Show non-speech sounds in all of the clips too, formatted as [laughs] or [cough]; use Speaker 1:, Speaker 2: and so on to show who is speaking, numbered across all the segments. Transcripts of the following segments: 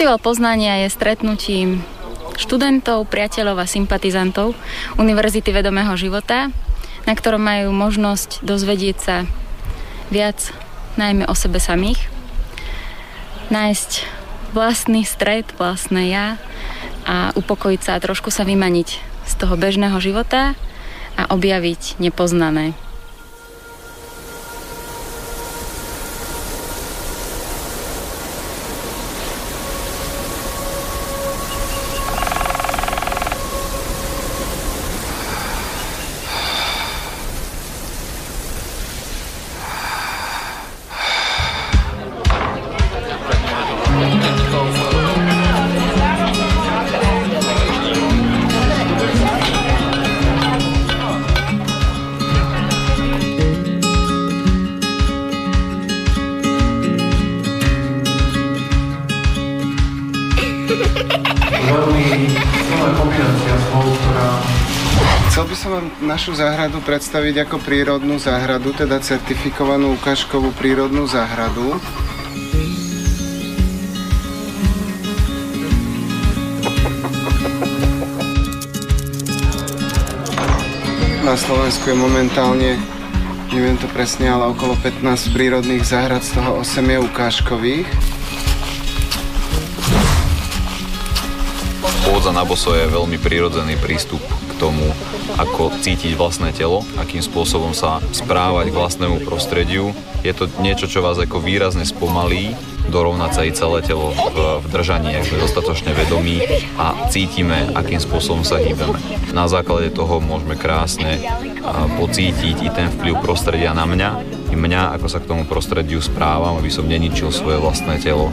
Speaker 1: Festival poznania je stretnutím študentov, priateľov a sympatizantov Univerzity vedomého života, na ktorom majú možnosť dozvedieť sa viac najmä o sebe samých, nájsť vlastný stred, vlastné ja a upokojiť sa a trošku sa vymaniť z toho bežného života a objaviť nepoznané.
Speaker 2: Predstaviť ako prírodnú záhradu, teda certifikovanú ukážkovú prírodnú záhradu. Na Slovensku je momentálne, neviem to presne, ale okolo 15 prírodných záhrad, z toho 8 je ukážkových.
Speaker 3: Pôdza na boso je veľmi prírodzený prístup tomu, ako cítiť vlastné telo, akým spôsobom sa správať k vlastnému prostrediu. Je to niečo, čo vás ako výrazne spomalí, dorovnať sa i celé telo v, v držaní, ak sme dostatočne vedomí a cítime, akým spôsobom sa hýbeme. Na základe toho môžeme krásne pocítiť i ten vplyv prostredia na mňa, i mňa, ako sa k tomu prostrediu správam, aby som neničil svoje vlastné telo.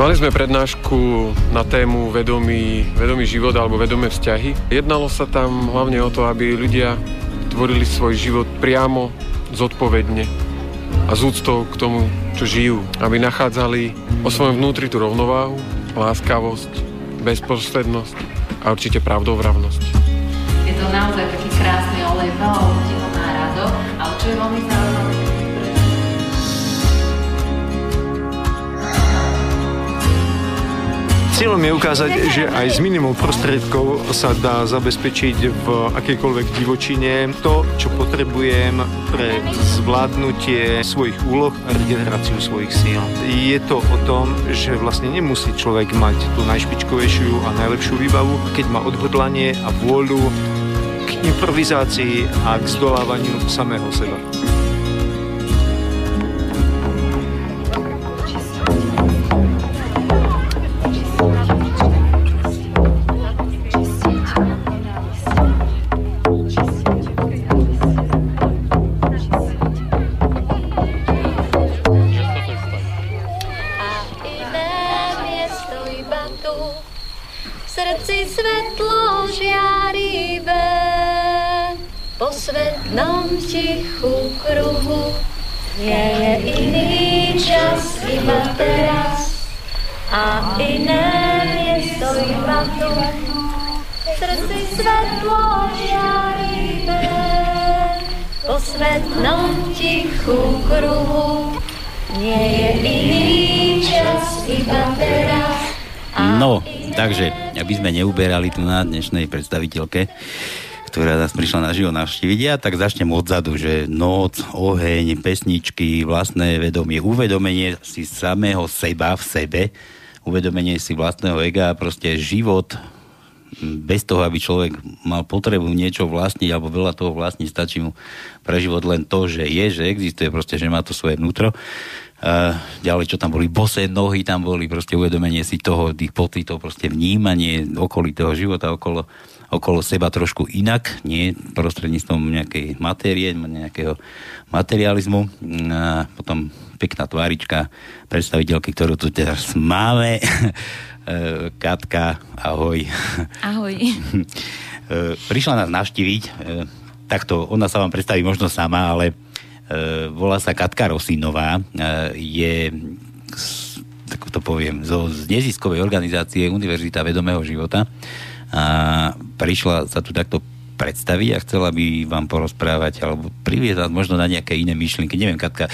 Speaker 4: Mali sme prednášku na tému vedomý, vedomý život alebo vedomé vzťahy. Jednalo sa tam hlavne o to, aby ľudia tvorili svoj život priamo, zodpovedne a z úctou k tomu, čo žijú. Aby nachádzali o svojom vnútri tú rovnováhu, láskavosť, bezprostrednosť a určite pravdovravnosť.
Speaker 1: Je to naozaj taký krásny olej, veľa ľudí má rado, ale čo je veľmi zaujímavé,
Speaker 5: Cieľom je ukázať, že aj z minimum prostriedkov sa dá zabezpečiť v akejkoľvek divočine to, čo potrebujem pre zvládnutie svojich úloh a regeneráciu svojich síl. Je to o tom, že vlastne nemusí človek mať tú najšpičkovejšiu a najlepšiu výbavu, keď má odhodlanie a vôľu k improvizácii a k zdolávaniu samého seba.
Speaker 6: Sme neuberali tu na dnešnej predstaviteľke, ktorá nás prišla na živo navštíviť, ja tak začnem odzadu, že noc, oheň, pesničky, vlastné vedomie, uvedomenie si samého seba v sebe, uvedomenie si vlastného ega, proste život, bez toho, aby človek mal potrebu niečo vlastniť alebo veľa toho vlastniť, stačí mu pre život len to, že je, že existuje, proste, že má to svoje vnútro. Uh, ďalej, čo tam boli, bosé nohy tam boli, proste uvedomenie si toho, tých pocitov, proste vnímanie okolitého života, okolo, okolo seba trošku inak, nie prostredníctvom nejakej matérie, nejakého materializmu. Uh, potom pekná tvárička predstaviteľky, ktorú tu teraz máme. [laughs] E, Katka, ahoj.
Speaker 1: Ahoj. [laughs]
Speaker 6: E, prišla nás navštíviť, takto, ona sa vám predstaví možno sama, ale volá sa Katka Rosinová, je tak to poviem, zo, z neziskovej organizácie Univerzita vedomého života a prišla sa tu takto predstaviť a chcela by vám porozprávať alebo priviezať možno na nejaké iné myšlienky. Neviem, Katka,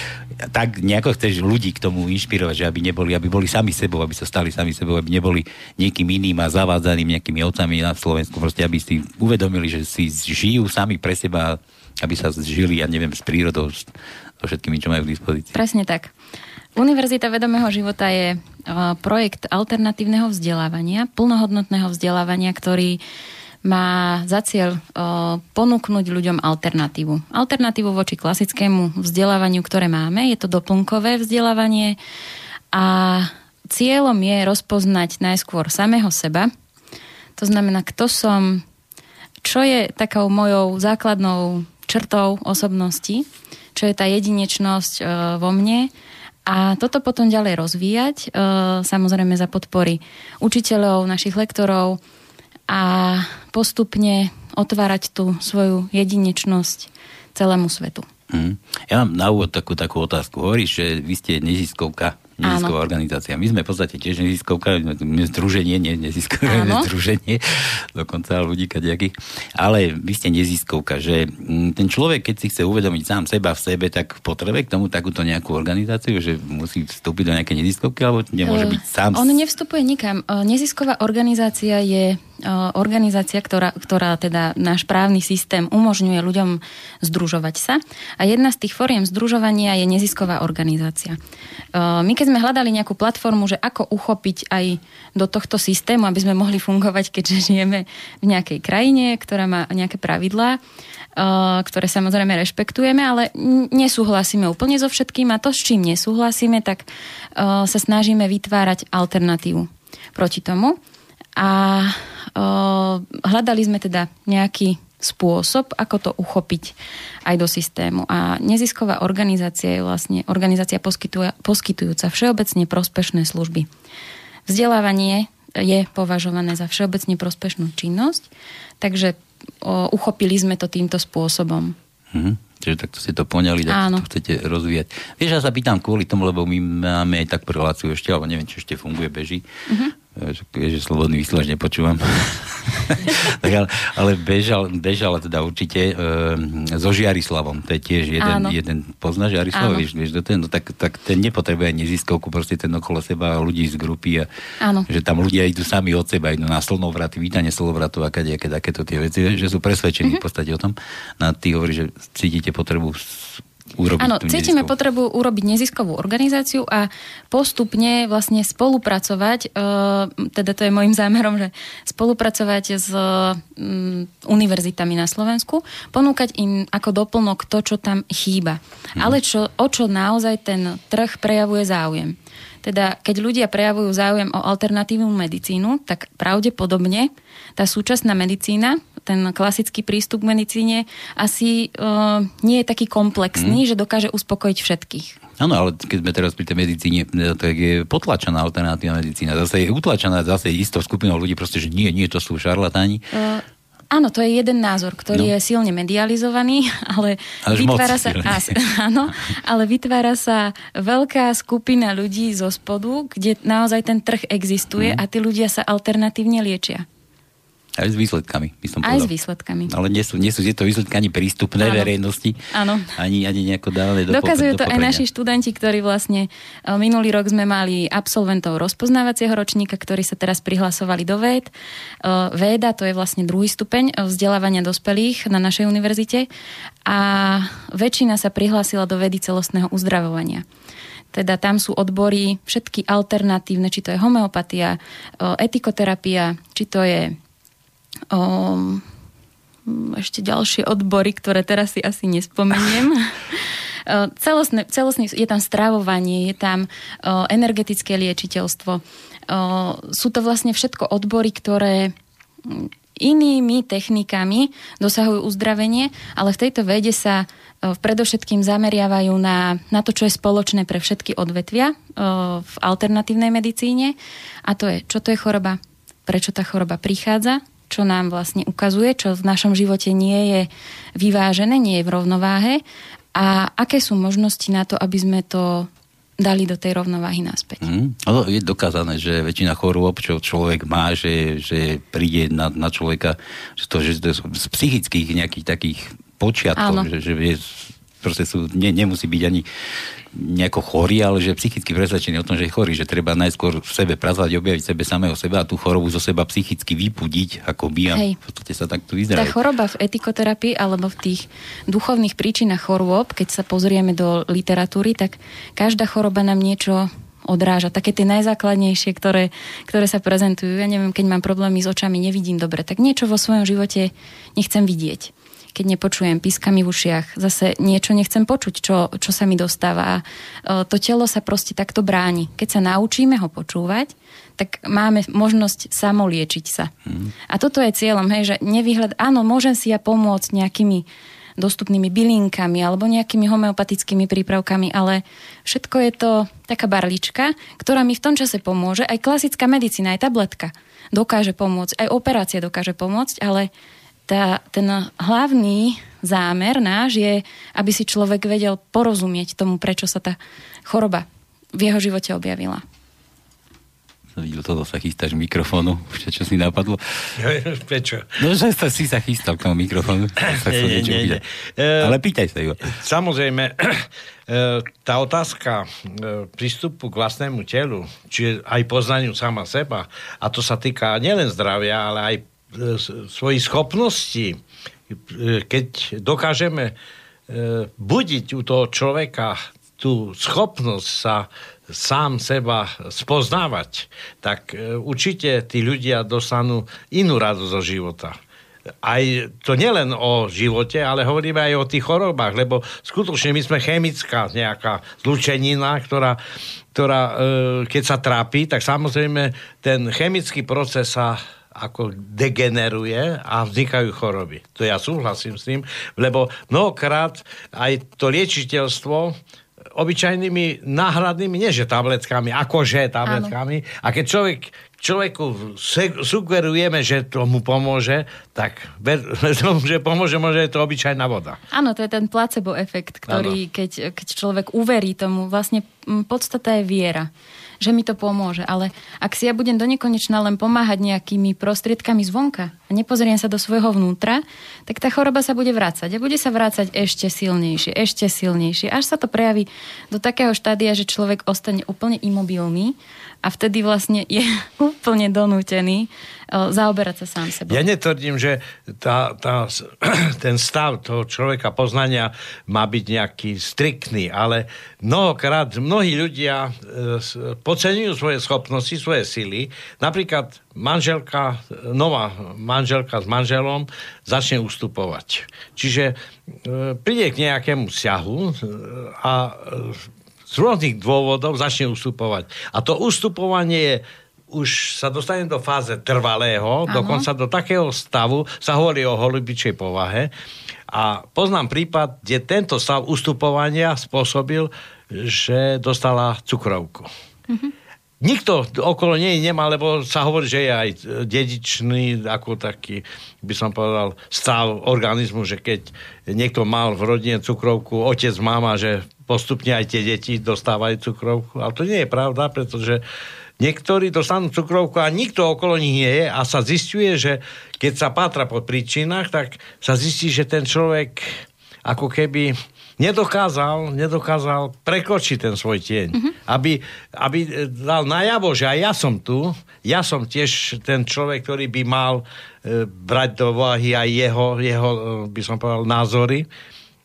Speaker 6: tak nejako chceš ľudí k tomu inšpirovať, že aby neboli, aby boli sami sebou, aby sa stali sami sebou, aby neboli niekým iným a zavádzaným nejakými otcami na Slovensku. Proste, aby si uvedomili, že si žijú sami pre seba, aby sa žili, ja neviem, s prírodou, so všetkými, čo majú k dispozícii.
Speaker 1: Presne tak. Univerzita vedomého života je projekt alternatívneho vzdelávania, plnohodnotného vzdelávania, ktorý má za cieľ o, ponúknuť ľuďom alternatívu. Alternatívu voči klasickému vzdelávaniu, ktoré máme. Je to doplnkové vzdelávanie a cieľom je rozpoznať najskôr samého seba. To znamená, kto som, čo je takou mojou základnou črtou osobnosti, čo je tá jedinečnosť e, vo mne a toto potom ďalej rozvíjať, e, samozrejme za podpory učiteľov, našich lektorov, a postupne otvárať tú svoju jedinečnosť celému svetu.
Speaker 6: Mm. Ja mám na úvod takú, takú otázku. Hovoríš, že vy ste neziskovka nezisková Áno. organizácia. My sme v podstate tiež neziskovka, my združenie, nie neziskové [laughs] združenie, dokonca ľudí kadejakých. Ale vy ste neziskovka, že mm, ten človek, keď si chce uvedomiť sám seba v sebe, tak potrebuje k tomu takúto nejakú organizáciu, že musí vstúpiť do nejakej neziskovky, alebo nemôže byť sám...
Speaker 1: On nevstupuje nikam. Nezisková organizácia je organizácia, ktorá, ktorá teda náš právny systém umožňuje ľuďom združovať sa. A jedna z tých fóriem združovania je nezisková organizácia. My keď sme hľadali nejakú platformu, že ako uchopiť aj do tohto systému, aby sme mohli fungovať, keďže žijeme v nejakej krajine, ktorá má nejaké pravidlá, ktoré samozrejme rešpektujeme, ale nesúhlasíme úplne so všetkým a to, s čím nesúhlasíme, tak sa snažíme vytvárať alternatívu proti tomu. A hľadali sme teda nejaký spôsob, ako to uchopiť aj do systému. A nezisková organizácia je vlastne organizácia poskytujúca všeobecne prospešné služby. Vzdelávanie je považované za všeobecne prospešnú činnosť, takže o, uchopili sme to týmto spôsobom.
Speaker 6: Mm-hmm. Čiže takto ste to poňali, tak Áno. to chcete rozvíjať. Vieš, ja sa pýtam kvôli tomu, lebo my máme aj tak reláciu ešte, alebo neviem, či ešte funguje, beží. Mm-hmm že slobodný vysielač nepočúvam. [laughs] tak ale, ale bežal, bežal teda určite e, so Žiarislavom. To je tiež jeden, jeden poznáš Žiarislav, vieš, vieš, ten, no, tak, tak ten nepotrebuje ani ziskovku, proste ten okolo seba ľudí z grupy a Áno. že tam ľudia idú sami od seba, idú na slonovraty, vítanie slonovratov a kadejaké takéto tie veci, že sú presvedčení mm-hmm. v podstate o tom. Na ty hovorí, že cítite potrebu urobiť
Speaker 1: Áno, cítime neziskovú. potrebu urobiť neziskovú organizáciu a postupne vlastne spolupracovať, e, teda to je môjim zámerom, že spolupracovať s mm, univerzitami na Slovensku, ponúkať im ako doplnok to, čo tam chýba. Mhm. Ale čo, o čo naozaj ten trh prejavuje záujem. Teda keď ľudia prejavujú záujem o alternatívnu medicínu, tak pravdepodobne tá súčasná medicína, ten klasický prístup k medicíne asi uh, nie je taký komplexný, mm. že dokáže uspokojiť všetkých.
Speaker 6: Áno, ale keď sme teraz pri tej medicíne, tak je potlačená alternatívna medicína. Zase je utlačená zase istou skupinou ľudí, proste, že nie, nie, to sú šarlatáni. Uh,
Speaker 1: Áno, to je jeden názor, ktorý no. je silne medializovaný, [laughs] ale
Speaker 6: Až vytvára
Speaker 1: sa, áno, ale vytvára sa veľká skupina ľudí zo spodu, kde naozaj ten trh existuje mm. a tí ľudia sa alternatívne liečia.
Speaker 6: Aj s výsledkami, by som
Speaker 1: povedal. Aj s výsledkami.
Speaker 6: Ale nie sú, nie sú tieto výsledky ani prístupné Áno. verejnosti.
Speaker 1: Áno.
Speaker 6: Ani, ani nejako dávané do
Speaker 1: Dokazujú
Speaker 6: do
Speaker 1: to aj naši študenti, ktorí vlastne e, minulý rok sme mali absolventov rozpoznávacieho ročníka, ktorí sa teraz prihlasovali do VED. E, Véda, to je vlastne druhý stupeň vzdelávania dospelých na našej univerzite a väčšina sa prihlásila do vedy celostného uzdravovania. Teda tam sú odbory všetky alternatívne, či to je homeopatia, e, etikoterapia, či to je o, ešte ďalšie odbory, ktoré teraz si asi nespomeniem. [laughs] celostné, celostný, je tam stravovanie, je tam o, energetické liečiteľstvo. O, sú to vlastne všetko odbory, ktoré inými technikami dosahujú uzdravenie, ale v tejto vede sa o, predovšetkým zameriavajú na, na to, čo je spoločné pre všetky odvetvia v alternatívnej medicíne. A to je, čo to je choroba, prečo tá choroba prichádza, čo nám vlastne ukazuje, čo v našom živote nie je vyvážené, nie je v rovnováhe. A aké sú možnosti na to, aby sme to dali do tej rovnováhy naspäť.
Speaker 6: Mm, ale je dokázané, že väčšina chorôb, čo človek má, že, že príde na, na človeka, že to, že to je z psychických nejakých takých počiatkov, že, že je, proste sú, ne, nemusí byť ani nejako chorý, ale že psychicky presvedčený o tom, že je chorý, že treba najskôr v sebe pracovať, objaviť sebe samého seba a tú chorobu zo seba psychicky vypudiť, ako by a v podstate sa takto vyzerá.
Speaker 1: Tá choroba v etikoterapii alebo v tých duchovných príčinách chorôb, keď sa pozrieme do literatúry, tak každá choroba nám niečo odráža. Také tie najzákladnejšie, ktoré, ktoré sa prezentujú. Ja neviem, keď mám problémy s očami, nevidím dobre, tak niečo vo svojom živote nechcem vidieť keď nepočujem pískami v ušiach, zase niečo nechcem počuť, čo, čo sa mi dostáva. E, to telo sa proste takto bráni. Keď sa naučíme ho počúvať, tak máme možnosť samoliečiť sa. Hmm. A toto je cieľom, hej, že nevyhľad, áno, môžem si ja pomôcť nejakými dostupnými bylinkami alebo nejakými homeopatickými prípravkami, ale všetko je to taká barlička, ktorá mi v tom čase pomôže. Aj klasická medicína, aj tabletka dokáže pomôcť, aj operácia dokáže pomôcť, ale tá, ten hlavný zámer náš je, aby si človek vedel porozumieť tomu, prečo sa tá choroba v jeho živote objavila.
Speaker 6: Som videl, toto sa chystáš mikrofónu, čo si napadlo.
Speaker 7: Prečo?
Speaker 6: No, že sa, si sa chystal k tomu mikrofónu. nie, nie, nie, nie. Ale pýtaj sa, Ivo.
Speaker 7: Samozrejme, [clears throat] tá otázka prístupu k vlastnému telu, čiže aj poznaniu sama seba, a to sa týka nielen zdravia, ale aj svojich schopností, keď dokážeme e, budiť u toho človeka tú schopnosť sa sám seba spoznávať, tak e, určite tí ľudia dostanú inú radosť zo života. Aj to nielen o živote, ale hovoríme aj o tých chorobách, lebo skutočne my sme chemická nejaká zlučenina, ktorá, ktorá e, keď sa trápi, tak samozrejme ten chemický proces sa ako degeneruje a vznikajú choroby. To ja súhlasím s tým, lebo mnohokrát aj to liečiteľstvo obyčajnými náhradnými, nie že tabletkami, akože tabletkami. Áno. A keď človek, človeku sugerujeme, že to mu pomôže, tak [laughs] tomu, že pomôže, môže je to obyčajná voda.
Speaker 1: Áno, to je ten placebo efekt, ktorý, keď, keď človek uverí tomu, vlastne podstata je viera že mi to pomôže. Ale ak si ja budem do len pomáhať nejakými prostriedkami zvonka a nepozriem sa do svojho vnútra, tak tá choroba sa bude vrácať. A bude sa vrácať ešte silnejšie, ešte silnejšie, až sa to prejaví do takého štádia, že človek ostane úplne imobilný a vtedy vlastne je [laughs] úplne donútený zaoberať sa sám sebou.
Speaker 7: Ja netvrdím, že tá, tá, [clears throat] ten stav toho človeka poznania má byť nejaký striktný, ale mnohokrát mnohí ľudia e, podceňujú svoje schopnosti, svoje sily. Napríklad manželka, nová manželka s manželom začne ustupovať. Čiže e, príde k nejakému vzťahu e, a z rôznych dôvodov začne ustupovať. A to ustupovanie je už sa dostane do fáze trvalého, Aha. dokonca do takého stavu, sa hovorí o holubičej povahe. A poznám prípad, kde tento stav ustupovania spôsobil, že dostala cukrovku. Mhm. Nikto okolo nej nemá, lebo sa hovorí, že je aj dedičný, ako taký, by som povedal, stav organizmu, že keď niekto mal v rodine cukrovku, otec, mama, že postupne aj tie deti dostávajú cukrovku. Ale to nie je pravda, pretože niektorí dostanú cukrovku a nikto okolo nich nie je a sa zistuje, že keď sa pátra po príčinách, tak sa zistí, že ten človek ako keby nedokázal, nedokázal prekročiť ten svoj tieň. Mm-hmm. Aby, aby dal najavo, že aj ja som tu, ja som tiež ten človek, ktorý by mal e, brať do váhy aj jeho, jeho, e, by som povedal, názory,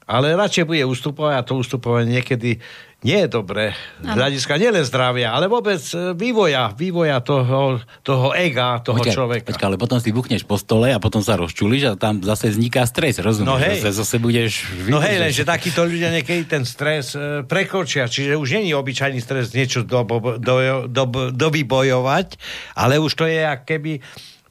Speaker 7: ale radšej bude ustupovať a to ustupovanie niekedy nie je dobré z hľadiska nielen zdravia, ale vôbec e, vývoja, vývoja toho, toho ega, toho počkaj, človeka.
Speaker 6: Počkaj, ale potom si buchneš po stole a potom sa rozčulíš a tam zase vzniká stres, rozumieš? No hej. Zase, zase budeš...
Speaker 7: No hej, len, že takíto ľudia niekedy ten stres e, prekročia, čiže už není obyčajný stres niečo do, do, do, do, dovybojovať, ale už to je ak keby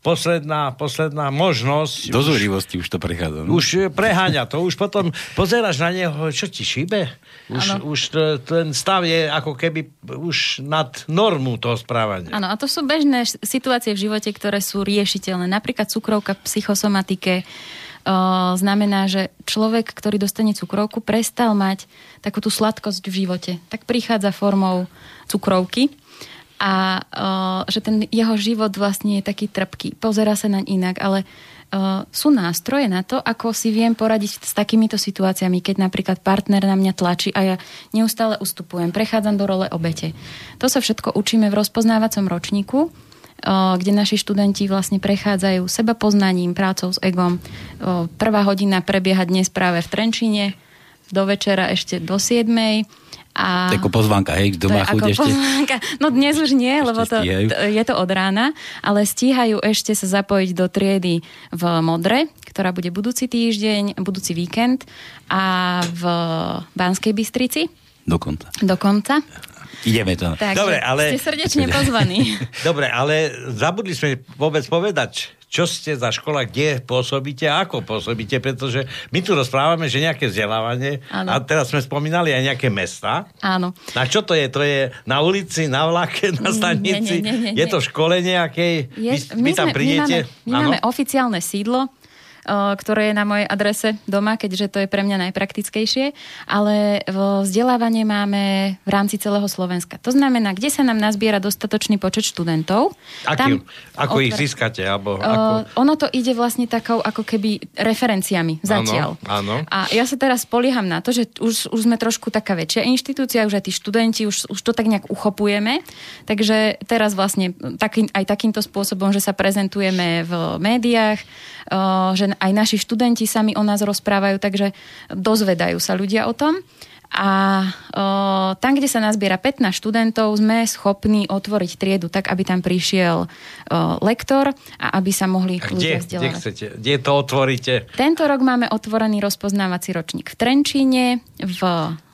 Speaker 7: posledná, posledná možnosť.
Speaker 6: Do zúrivosti už to prechádza.
Speaker 7: No? Už eh, preháňa to, už potom pozeráš na neho, čo ti šíbe? Už, už ten stav je ako keby už nad normu toho správania.
Speaker 1: Áno, a to sú bežné situácie v živote, ktoré sú riešiteľné. Napríklad cukrovka v psychosomatike, znamená, že človek, ktorý dostane cukrovku, prestal mať takú tú sladkosť v živote. Tak prichádza formou cukrovky a že ten jeho život vlastne je taký trpký. Pozera sa naň inak, ale uh, sú nástroje na to, ako si viem poradiť s takýmito situáciami, keď napríklad partner na mňa tlačí a ja neustále ustupujem, prechádzam do role obete. To sa všetko učíme v rozpoznávacom ročníku, uh, kde naši študenti vlastne prechádzajú seba poznaním, prácou s egom. Uh, prvá hodina prebieha dnes práve v Trenčine, do večera ešte do 7. A
Speaker 6: Ako pozvánka, hej, doma
Speaker 1: to je
Speaker 6: chuť
Speaker 1: ako
Speaker 6: ešte.
Speaker 1: pozvánka. No dnes už nie,
Speaker 6: Ešte
Speaker 1: lebo to,
Speaker 6: stíhajú.
Speaker 1: to, je to od rána, ale stíhajú ešte sa zapojiť do triedy v Modre, ktorá bude budúci týždeň, budúci víkend a v Banskej Bystrici
Speaker 6: Dokonca.
Speaker 1: dokonca.
Speaker 6: Ideme to.
Speaker 1: Takže
Speaker 7: Dobre, ale-
Speaker 1: ste srdečne pozvaní. [laughs]
Speaker 7: Dobre, ale zabudli sme vôbec povedať, čo ste za škola, kde pôsobíte a ako pôsobíte, pretože my tu rozprávame, že nejaké vzdelávanie a teraz sme spomínali aj nejaké mesta.
Speaker 1: Áno.
Speaker 7: Na čo to je? To je na ulici, na vlake, na
Speaker 1: Nie,
Speaker 7: stanici?
Speaker 1: nie, nie, nie,
Speaker 7: Je
Speaker 1: nie.
Speaker 7: to v škole nejakej?
Speaker 1: Je,
Speaker 7: vy, vy tam
Speaker 1: sme-
Speaker 7: prídete?
Speaker 1: My máme, my máme oficiálne sídlo, ktoré je na mojej adrese doma, keďže to je pre mňa najpraktickejšie, ale vzdelávanie máme v rámci celého Slovenska. To znamená, kde sa nám nazbiera dostatočný počet študentov.
Speaker 7: Aký, ako ich
Speaker 1: otvára-
Speaker 7: získate? Alebo
Speaker 1: O,
Speaker 7: ako...
Speaker 1: ono to ide vlastne takou ako keby referenciami zatiaľ.
Speaker 7: áno.
Speaker 1: A ja sa teraz spolieham na to, že už, už sme trošku taká väčšia inštitúcia, už aj tí študenti, už, už to tak nejak uchopujeme. Takže teraz vlastne taký, aj takýmto spôsobom, že sa prezentujeme v médiách, o, že aj naši študenti sami o nás rozprávajú, takže dozvedajú sa ľudia o tom. A o, tam, kde sa nazbiera 15 študentov, sme schopní otvoriť triedu tak, aby tam prišiel o, lektor a aby sa mohli
Speaker 7: A
Speaker 1: ľudia
Speaker 7: kde, kde
Speaker 1: vzdelávať.
Speaker 7: chcete? Kde to otvoríte?
Speaker 1: Tento rok máme otvorený rozpoznávací ročník v Trenčíne, v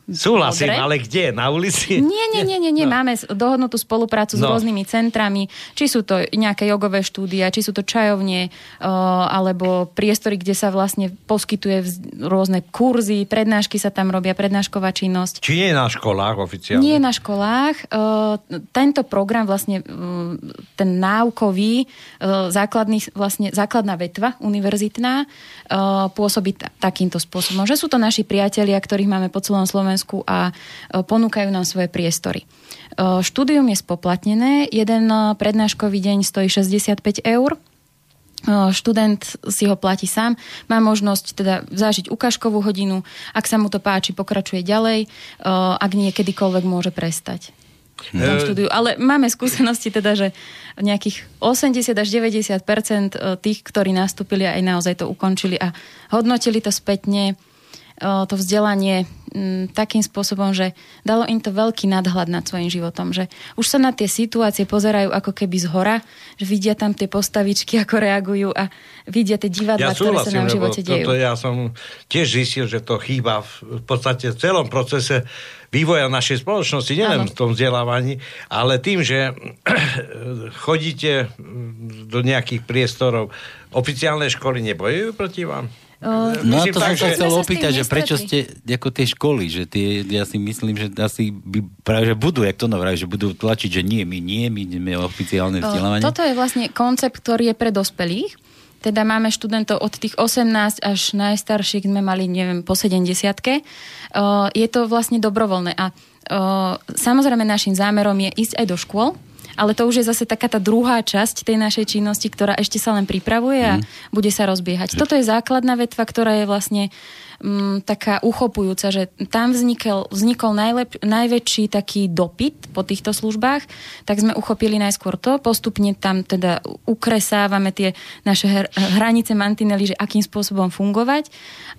Speaker 7: Súhlasím,
Speaker 1: Modre.
Speaker 7: ale kde? Na ulici?
Speaker 1: Nie, nie, nie, nie, nie.
Speaker 7: No.
Speaker 1: Máme s- dohodnutú spoluprácu s
Speaker 7: No.
Speaker 1: rôznymi centrami, či sú to nejaké jogové štúdia, či sú to čajovne, o, alebo priestory, kde sa vlastne poskytuje vz- rôzne kurzy, prednášky sa tam robia, prednášková činnosť.
Speaker 7: Či nie je na školách oficiálne?
Speaker 1: Nie na školách. Uh, tento program vlastne, uh, ten náukový, uh, základný, vlastne základná vetva univerzitná, uh, pôsobí ta- takýmto spôsobom. Že sú to naši priatelia, ktorých máme po celom Slovensku a uh, ponúkajú nám svoje priestory. Uh, štúdium je spoplatnené. Jeden uh, prednáškový deň stojí 65 eur. Študent si ho platí sám, má možnosť teda zažiť ukážkovú hodinu, ak sa mu to páči, pokračuje ďalej, ak nie, kedykoľvek môže prestať.
Speaker 7: E,
Speaker 1: štúdiu. Ale máme skúsenosti teda, že nejakých 80 až 90% tých, ktorí nastúpili aj naozaj to ukončili a hodnotili to spätne, to vzdelanie m, takým spôsobom, že dalo im to veľký nadhľad nad svojim životom, že už sa na tie situácie pozerajú ako keby z hora, že vidia tam tie postavičky, ako reagujú a vidia tie
Speaker 7: Ja
Speaker 1: divadla, ktoré sa nám v živote dejú.
Speaker 7: toto ja som tiež zistil, že to chýba v, podstate v celom procese vývoja našej spoločnosti, nielen v tom vzdelávaní, ale tým, že [clears throat] chodíte do nejakých priestorov, oficiálne školy nebojujú proti vám?
Speaker 1: O,
Speaker 6: No to som sa chcel opýtať, že prečo ste ako tie školy, že tie, ja si myslím, že asi by práve, že budú, jak to navraj, že budú tlačiť, že nie, my nie, my ideme oficiálne vzdelávanie.
Speaker 1: Toto je vlastne koncept, ktorý je pre dospelých. Teda máme študentov od tých 18 až najstarších, sme mali, neviem, po 70 Je to vlastne dobrovoľné. A o, samozrejme našim zámerom je ísť aj do škôl, ale to už je zase taká tá druhá časť tej našej činnosti, ktorá ešte sa len pripravuje a bude sa rozbiehať. Toto je základná vetva, ktorá je vlastne mm, taká uchopujúca, že tam vznikol, vznikol najlep, najväčší taký dopyt po týchto službách, tak sme uchopili najskôr to, postupne tam teda ukresávame tie naše hr- hranice, mantinely, že akým spôsobom fungovať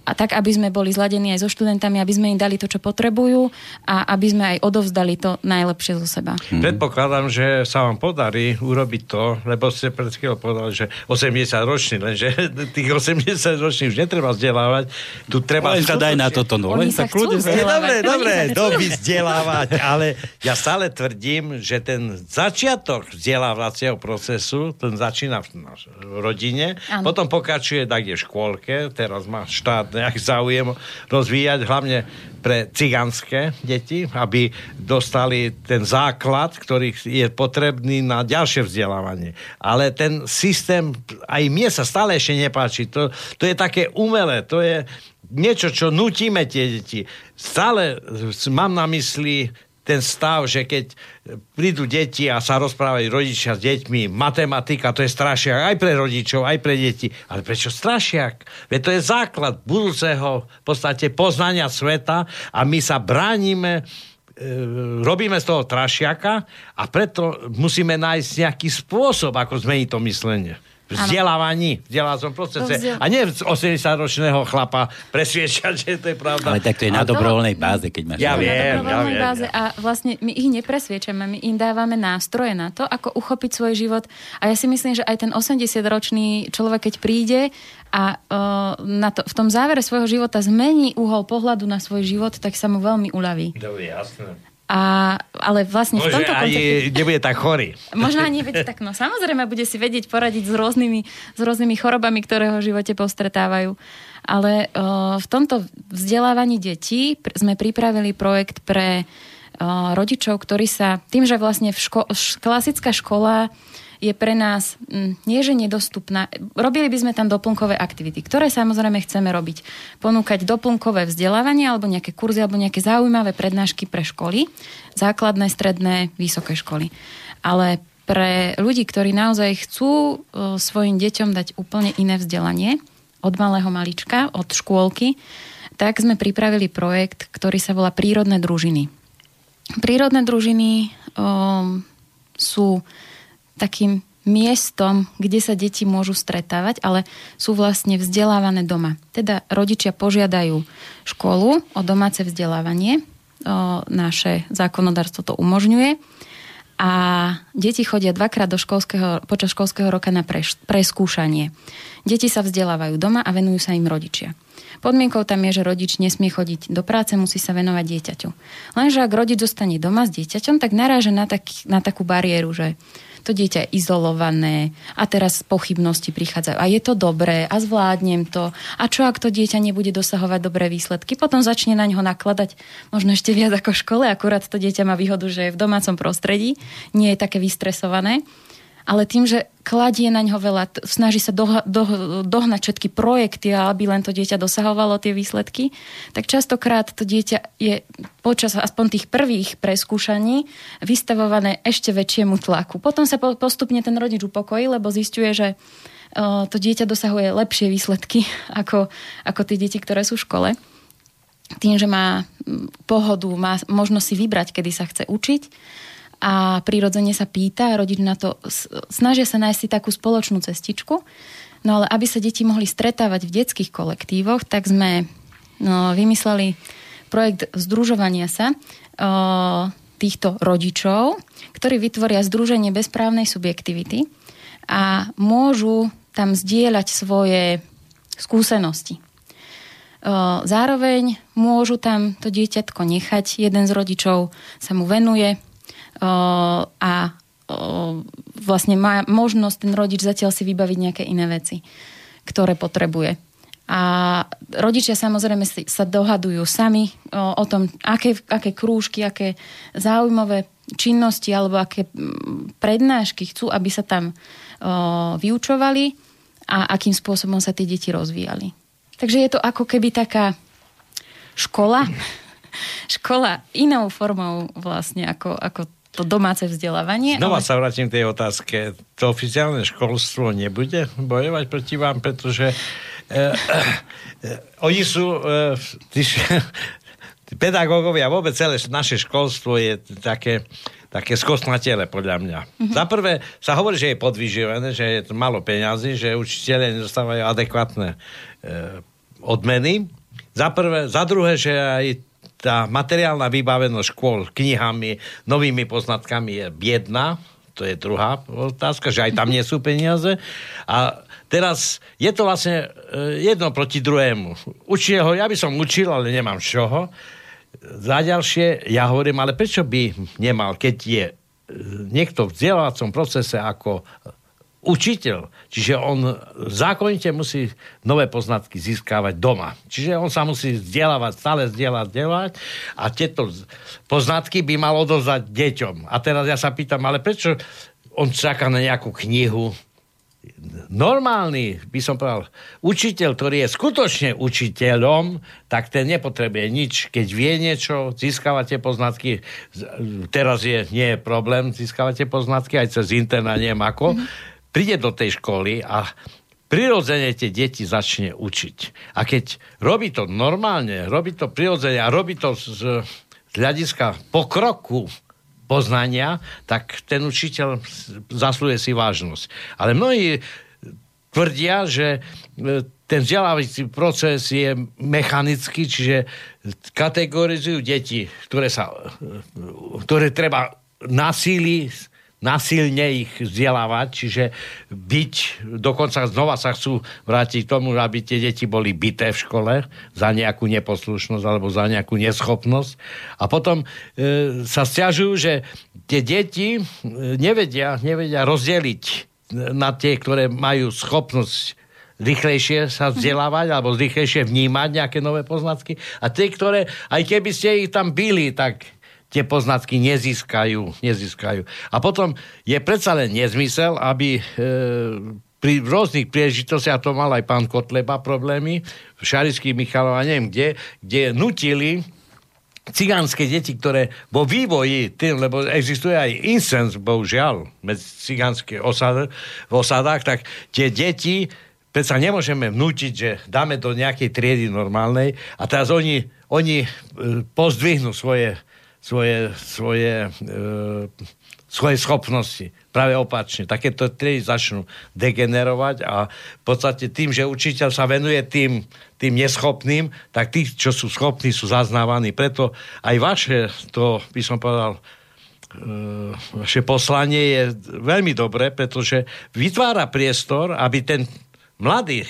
Speaker 1: a tak, aby sme boli zladení aj so študentami, aby sme im dali to, čo potrebujú a aby sme aj odovzdali to najlepšie zo seba.
Speaker 7: Mm. Predpokladám, že sa vám podarí urobiť to, lebo ste pred chvíľou povedali, že 80 ročný, lenže [laughs] tých 80 ročných už netreba vzdelávať. Tu treba...
Speaker 6: Sa daj na toto, no.
Speaker 1: Oni
Speaker 6: Len
Speaker 1: sa
Speaker 6: kľudne.
Speaker 7: Dobre, dobre, doby vzdelávať, ale ja stále tvrdím, že ten začiatok vzdelávacieho procesu, ten začína v v rodine,
Speaker 1: Áno.
Speaker 7: potom pokračuje tak v škôlke, teraz má štát nejaký záujem rozvíjať, hlavne pre cigánske deti, aby dostali ten základ, ktorý je potrebný na ďalšie vzdelávanie. Ale ten systém, aj mne sa stále ešte nepáči, to, to je také umelé, to je niečo, čo nutíme tie deti. Stále mám na mysli ten stav, že keď prídu deti a sa rozprávajú rodičia s deťmi, matematika, to je strašiak aj pre rodičov, aj pre deti. Ale prečo strašiak? Veď to je základ budúceho v podstate poznania sveta a my sa bránime e, robíme z toho trašiaka a preto musíme nájsť nejaký spôsob, ako zmeniť to myslenie. Vzdelávaní, vzdelávacom procese.
Speaker 1: Vzdiel-
Speaker 7: A nie 80-ročného chlapa presviečať, že to je pravda.
Speaker 6: Ale tak to je na dobrovoľnej báze, keď máš...
Speaker 7: Ja
Speaker 1: na
Speaker 7: viem, ja
Speaker 1: dobrovoľnej
Speaker 7: viem,
Speaker 1: báze a vlastne my ich nepresviečame, my im dávame nástroje na to, ako uchopiť svoj život. A ja si myslím, že aj ten 80-ročný človek, keď príde a uh, na to, v tom závere svojho života zmení uhol pohľadu na svoj život, tak sa mu veľmi uľaví.
Speaker 7: Dobre, jasné.
Speaker 1: A, ale vlastne v
Speaker 7: Môže
Speaker 1: tomto kontexte...
Speaker 7: aj nebude tak chorý.
Speaker 1: Možno ani veď tak, no samozrejme bude si vedieť poradiť s rôznymi, s rôznymi chorobami, ktoré ho v živote postretávajú. Ale uh, v tomto vzdelávaní detí pr- sme pripravili projekt pre uh, rodičov, ktorí sa, tým, že vlastne v ško- š- klasická škola je pre nás mm, nie, že nedostupná. Robili by sme tam doplnkové aktivity, ktoré samozrejme chceme robiť. Ponúkať doplnkové vzdelávanie alebo nejaké kurzy alebo nejaké zaujímavé prednášky pre školy, základné, stredné, vysoké školy. Ale pre ľudí, ktorí naozaj chcú e, svojim deťom dať úplne iné vzdelanie, od malého malička, od škôlky, tak sme pripravili projekt, ktorý sa volá Prírodné družiny. Prírodné družiny um, sú takým miestom, kde sa deti môžu stretávať, ale sú vlastne vzdelávané doma. Teda rodičia požiadajú školu o domáce vzdelávanie. O, naše zákonodárstvo to umožňuje. A deti chodia dvakrát do školského, počas školského roka na preš, preskúšanie. Deti sa vzdelávajú doma a venujú sa im rodičia. Podmienkou tam je, že rodič nesmie chodiť do práce, musí sa venovať dieťaťu. Lenže ak rodič zostane doma s dieťaťom, tak naráža na, tak, na takú bariéru, že to dieťa je izolované a teraz pochybnosti prichádzajú. A je to dobré a zvládnem to. A čo ak to dieťa nebude dosahovať dobré výsledky? Potom začne na ňo nakladať možno ešte viac ako v škole, akurát to dieťa má výhodu, že je v domácom prostredí, nie je také vystresované. Ale tým, že kladie na ňo veľa, snaží sa doh- doh- dohnať všetky projekty, aby len to dieťa dosahovalo tie výsledky, tak častokrát to dieťa je počas aspoň tých prvých preskúšaní vystavované ešte väčšiemu tlaku. Potom sa po- postupne ten rodič upokojí, lebo zistuje, že o, to dieťa dosahuje lepšie výsledky [laughs] ako, ako tie deti, ktoré sú v škole. Tým, že má pohodu, má možnosť si vybrať, kedy sa chce učiť a prirodzene sa pýta, rodič na to snažia sa nájsť si takú spoločnú cestičku. No ale aby sa deti mohli stretávať v detských kolektívoch, tak sme no, vymysleli projekt združovania sa o, týchto rodičov, ktorí vytvoria združenie bezprávnej subjektivity a môžu tam zdieľať svoje skúsenosti. Zároveň môžu tam to dieťatko nechať, jeden z rodičov sa mu venuje a vlastne má možnosť ten rodič zatiaľ si vybaviť nejaké iné veci, ktoré potrebuje. A rodičia samozrejme sa dohadujú sami o, o tom, aké, aké krúžky, aké zaujímavé činnosti alebo aké prednášky chcú, aby sa tam o, vyučovali a akým spôsobom sa tie deti rozvíjali. Takže je to ako keby taká škola, [laughs] škola inou formou vlastne ako, ako to domáce vzdelávanie.
Speaker 7: Znova
Speaker 1: ale-
Speaker 7: sa vrátim k tej otázke. To oficiálne školstvo nebude bojovať proti vám, pretože e, e, oni sú e, tí, tí pedagógovia, vôbec celé naše školstvo je také, také skosnatele, podľa mňa. Mm-hmm. Za prvé sa hovorí, že je podvyživené, že je to málo peňazí, že učiteľe nedostávajú adekvátne e, odmeny. Za, prvé, za druhé, že aj tá materiálna vybavenosť škôl knihami, novými poznatkami je biedná. to je druhá otázka, že aj tam nie sú peniaze. A teraz je to vlastne e, jedno proti druhému. Učil ho, ja by som učil, ale nemám čoho. Za ďalšie, ja hovorím, ale prečo by nemal, keď je e, niekto v vzdelávacom procese ako učiteľ, čiže on zákonite musí nové poznatky získavať doma. Čiže on sa musí vzdelávať, stále vzdelávať, vzdelávať a tieto poznatky by mal odovzdať deťom. A teraz ja sa pýtam, ale prečo on čaká na nejakú knihu, normálny, by som povedal, učiteľ, ktorý je skutočne učiteľom, tak ten nepotrebuje nič. Keď vie niečo, získava tie poznatky. Teraz je, nie je problém, získava tie poznatky aj cez internet, neviem ako. Mm-hmm príde do tej školy a prirodzene tie deti začne učiť. A keď robí to normálne, robí to prirodzene a robí to z, z hľadiska pokroku poznania, tak ten učiteľ zasluje si vážnosť. Ale mnohí tvrdia, že e, ten vzdelávací proces je mechanický, čiže kategorizujú deti, ktoré, sa, e, ktoré treba nasíli nasilne ich vzdelávať, čiže byť, dokonca znova sa chcú vrátiť k tomu, aby tie deti boli byté v škole za nejakú neposlušnosť alebo za nejakú neschopnosť. A potom e, sa stiažujú, že tie deti e, nevedia, nevedia rozdeliť na tie, ktoré majú schopnosť rýchlejšie sa vzdelávať alebo rýchlejšie vnímať nejaké nové poznatky a tie, ktoré, aj keby ste ich tam byli, tak tie poznatky nezískajú, nezískajú. A potom je predsa len nezmysel, aby e, pri rôznych príležitostiach, to mal aj pán Kotleba problémy, v Šarických Michalov a neviem kde, kde nutili cigánske deti, ktoré vo vývoji, tým, lebo existuje aj incens, bohužiaľ, medzi cigánske osad, v osadách, tak tie deti predsa nemôžeme vnútiť, že dáme do nejakej triedy normálnej a teraz oni, oni e, pozdvihnú svoje svoje, svoje, e, svoje schopnosti. Práve opačne. Takéto triedy začnú degenerovať a v podstate tým, že učiteľ sa venuje tým, tým neschopným, tak tí, čo sú schopní, sú zaznávaní. Preto aj vaše, to by som povedal, e, vaše poslanie je veľmi dobré, pretože vytvára priestor, aby ten mladý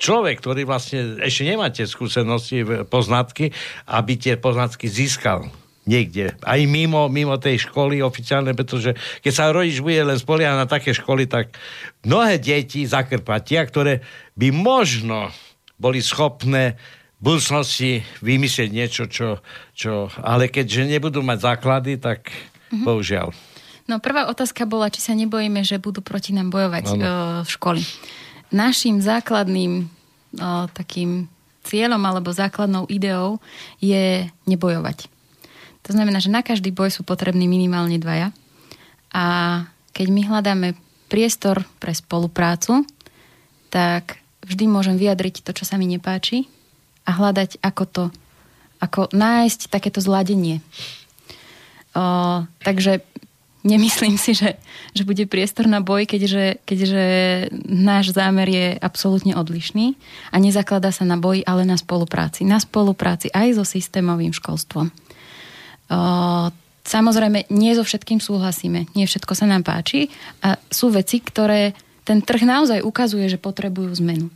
Speaker 7: človek, ktorý vlastne ešte nemá tie skúsenosti, poznatky, aby tie poznatky získal niekde. Aj mimo, mimo tej školy oficiálne, pretože keď sa rodič bude len spoliehať na také školy, tak mnohé deti zakrpatia, ktoré by možno boli schopné v budúcnosti vymyslieť niečo, čo, čo... Ale keďže nebudú mať základy, tak mm-hmm. bohužiaľ.
Speaker 1: No prvá otázka bola, či sa nebojíme, že budú proti nám bojovať ano. v školy. Naším základným o, takým cieľom alebo základnou ideou je nebojovať. To znamená, že na každý boj sú potrební minimálne dvaja. A keď my hľadáme priestor pre spoluprácu, tak vždy môžem vyjadriť to, čo sa mi nepáči a hľadať, ako to, ako nájsť takéto zladenie. O, takže nemyslím si, že, že bude priestor na boj, keďže, keďže náš zámer je absolútne odlišný a nezakladá sa na boji, ale na spolupráci. Na spolupráci aj so systémovým školstvom. Samozrejme, nie so všetkým súhlasíme, nie všetko sa nám páči a sú veci, ktoré ten trh naozaj ukazuje, že potrebujú zmenu.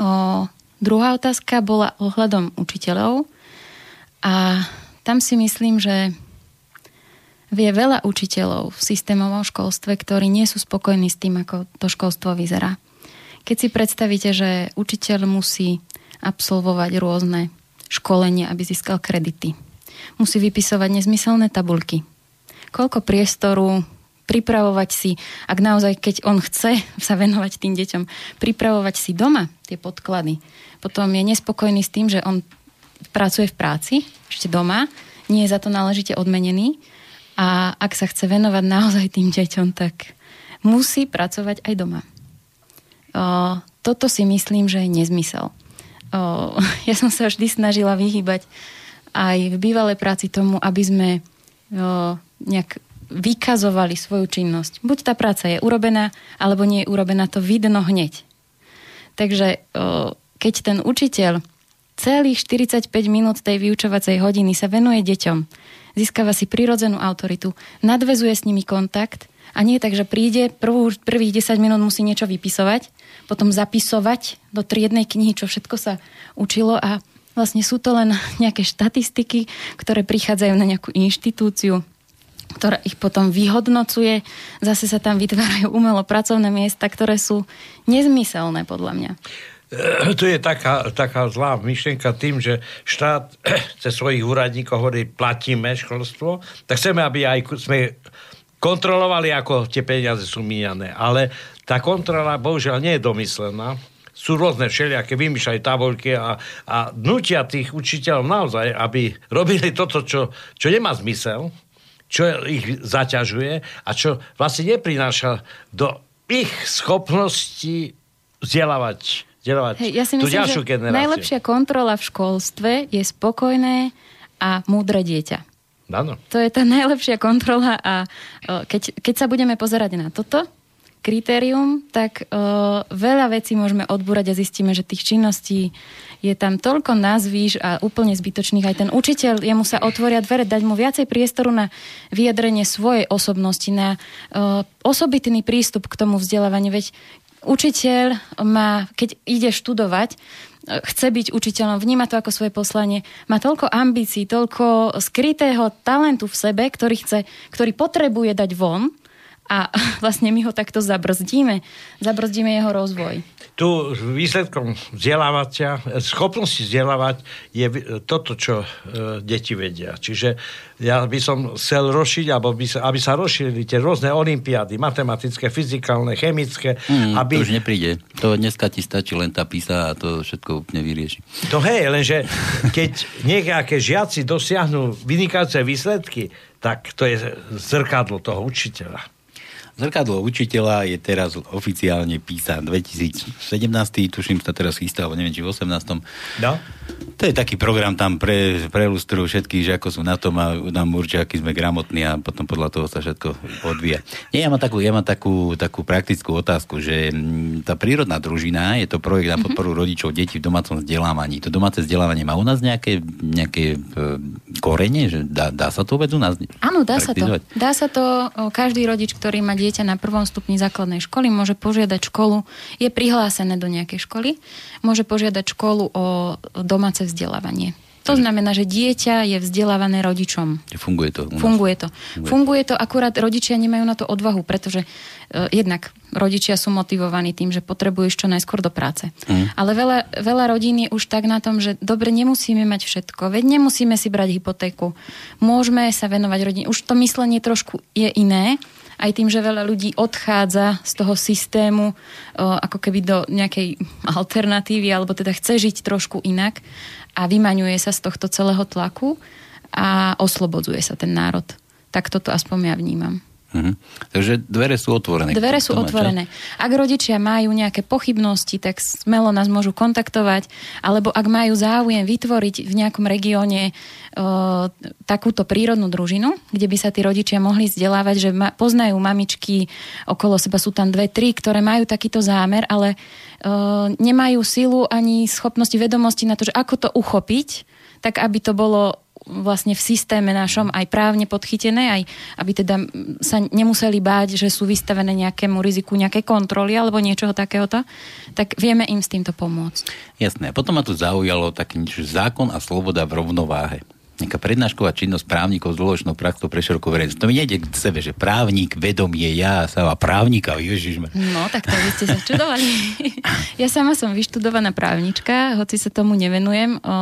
Speaker 1: O, druhá otázka bola ohľadom učiteľov a tam si myslím, že vie veľa učiteľov v systémovom školstve, ktorí nie sú spokojní s tým, ako to školstvo vyzerá. Keď si predstavíte, že učiteľ musí absolvovať rôzne školenia, aby získal kredity, musí vypisovať nezmyselné tabulky. Koľko priestoru pripravovať si, ak naozaj, keď on chce sa venovať tým deťom, pripravovať si doma tie podklady. Potom je nespokojný s tým, že on pracuje v práci, ešte doma, nie je za to náležite odmenený a ak sa chce venovať naozaj tým deťom, tak musí pracovať aj doma. O, toto si myslím, že je nezmysel. O, [laughs] ja som sa vždy snažila vyhýbať aj v bývalej práci tomu, aby sme o, nejak vykazovali svoju činnosť. Buď tá práca je urobená, alebo nie je urobená, to vidno hneď. Takže o, keď ten učiteľ celých 45 minút tej vyučovacej hodiny sa venuje deťom, získava si prirodzenú autoritu, nadvezuje s nimi kontakt A nie tak, že príde, prvú, prvých 10 minút musí niečo vypisovať, potom zapisovať do triednej knihy, čo všetko sa učilo a vlastne sú to len nejaké štatistiky, ktoré prichádzajú na nejakú inštitúciu, ktorá ich potom vyhodnocuje. Zase sa tam vytvárajú umelo pracovné miesta, ktoré sú nezmyselné podľa mňa.
Speaker 7: To je taká, taká zlá myšlienka tým, že štát cez svojich úradníkov hovorí, platíme školstvo, tak chceme, aby aj sme kontrolovali, ako tie peniaze sú míňané. Ale tá kontrola bohužiaľ nie je domyslená. Sú rôzne všelijaké, vymýšľajú tabuľky a, a nutia tých učiteľov naozaj, aby robili toto, čo, čo nemá zmysel, čo ich zaťažuje a čo vlastne neprináša do ich schopnosti vzdelávať vzdelávať
Speaker 1: Hej, ja si
Speaker 7: tú
Speaker 1: myslím,
Speaker 7: ďalšiu
Speaker 1: že
Speaker 7: generáciu.
Speaker 1: najlepšia kontrola v školstve je spokojné a múdre dieťa.
Speaker 7: Áno.
Speaker 1: To je tá najlepšia kontrola a keď, keď sa budeme pozerať na toto kritérium, tak o, veľa vecí môžeme odbúrať a zistíme, že tých činností je tam toľko nazvíš a úplne zbytočných. Aj ten učiteľ, jemu sa otvoria dvere, dať mu viacej priestoru na vyjadrenie svojej osobnosti, na o, osobitný prístup k tomu vzdelávaniu. Veď učiteľ má, keď ide študovať, chce byť učiteľom, vníma to ako svoje poslanie, má toľko ambícií, toľko skrytého talentu v sebe, ktorý, chce, ktorý potrebuje dať von a [laughs] vlastne my ho takto zabrzdíme. Zabrzdíme jeho rozvoj.
Speaker 7: Tu výsledkom vzdelávania, schopnosti vzdelávať je toto, čo e, deti vedia. Čiže ja by som chcel rozšiť, alebo by sa, aby sa rozšírili tie rôzne olimpiády, matematické, fyzikálne, chemické.
Speaker 6: Mm,
Speaker 7: aby...
Speaker 6: To už nepríde. To dneska ti stačí len tá písa a to všetko úplne vyrieši.
Speaker 7: To hej, lenže keď nejaké žiaci dosiahnu vynikajúce výsledky, tak to je zrkadlo toho učiteľa.
Speaker 6: Zrkadlo učiteľa je teraz oficiálne písa 2017, tuším sa teraz chystá, neviem, či v 18.
Speaker 7: No.
Speaker 6: To je taký program tam pre, pre lustru všetkých, že ako sú na tom a nám určia, aký sme gramotní a potom podľa toho sa všetko odvíja. Nie, ja mám takú, ja mám takú, takú praktickú otázku, že mm, tá prírodná družina je to projekt na podporu rodičov detí v domácom vzdelávaní. To domáce vzdelávanie má u nás nejaké, nejaké e, korene, že dá, dá sa to vôbec u nás
Speaker 1: Áno, dá sa to. Dá sa to, každý rodič, ktorý má dieťa na prvom stupni základnej školy, môže požiadať školu, je prihlásené do nejakej školy, môže požiadať školu o domáce vzdelávanie. To znamená, že dieťa je vzdelávané rodičom.
Speaker 6: Funguje to.
Speaker 1: Funguje to. Funguje to, akurát rodičia nemajú na to odvahu, pretože uh, jednak rodičia sú motivovaní tým, že potrebujú ísť čo najskôr do práce.
Speaker 6: Mm.
Speaker 1: Ale veľa, veľa rodín je už tak na tom, že dobre, nemusíme mať všetko, veď nemusíme si brať hypotéku. Môžeme sa venovať rodine. Už to myslenie trošku je iné, aj tým, že veľa ľudí odchádza z toho systému ako keby do nejakej alternatívy, alebo teda chce žiť trošku inak a vymaňuje sa z tohto celého tlaku a oslobodzuje sa ten národ. Tak toto aspoň ja vnímam.
Speaker 6: Mhm. Takže dvere sú otvorené.
Speaker 1: Dvere sú otvorené. Ak rodičia majú nejaké pochybnosti, tak smelo nás môžu kontaktovať, alebo ak majú záujem vytvoriť v nejakom regióne o, takúto prírodnú družinu, kde by sa tí rodičia mohli vzdelávať, že ma, poznajú mamičky okolo seba, sú tam dve, tri, ktoré majú takýto zámer, ale o, nemajú silu ani schopnosti, vedomosti na to, že ako to uchopiť, tak aby to bolo vlastne v systéme našom aj právne podchytené, aj aby teda sa nemuseli báť, že sú vystavené nejakému riziku nejakej kontroly alebo niečoho takéhoto, tak vieme im s týmto pomôcť.
Speaker 6: Jasné. Potom ma tu zaujalo taký zákon a sloboda v rovnováhe. Nejaká prednášková činnosť právnikov s dôležitou praxou pre širokú verejnosť. To mi nejde k sebe, že právnik, vedomie, ja sa a právnika, ježiš.
Speaker 1: No, tak to by ste sa čudovali. [laughs] ja sama som vyštudovaná právnička, hoci sa tomu nevenujem o,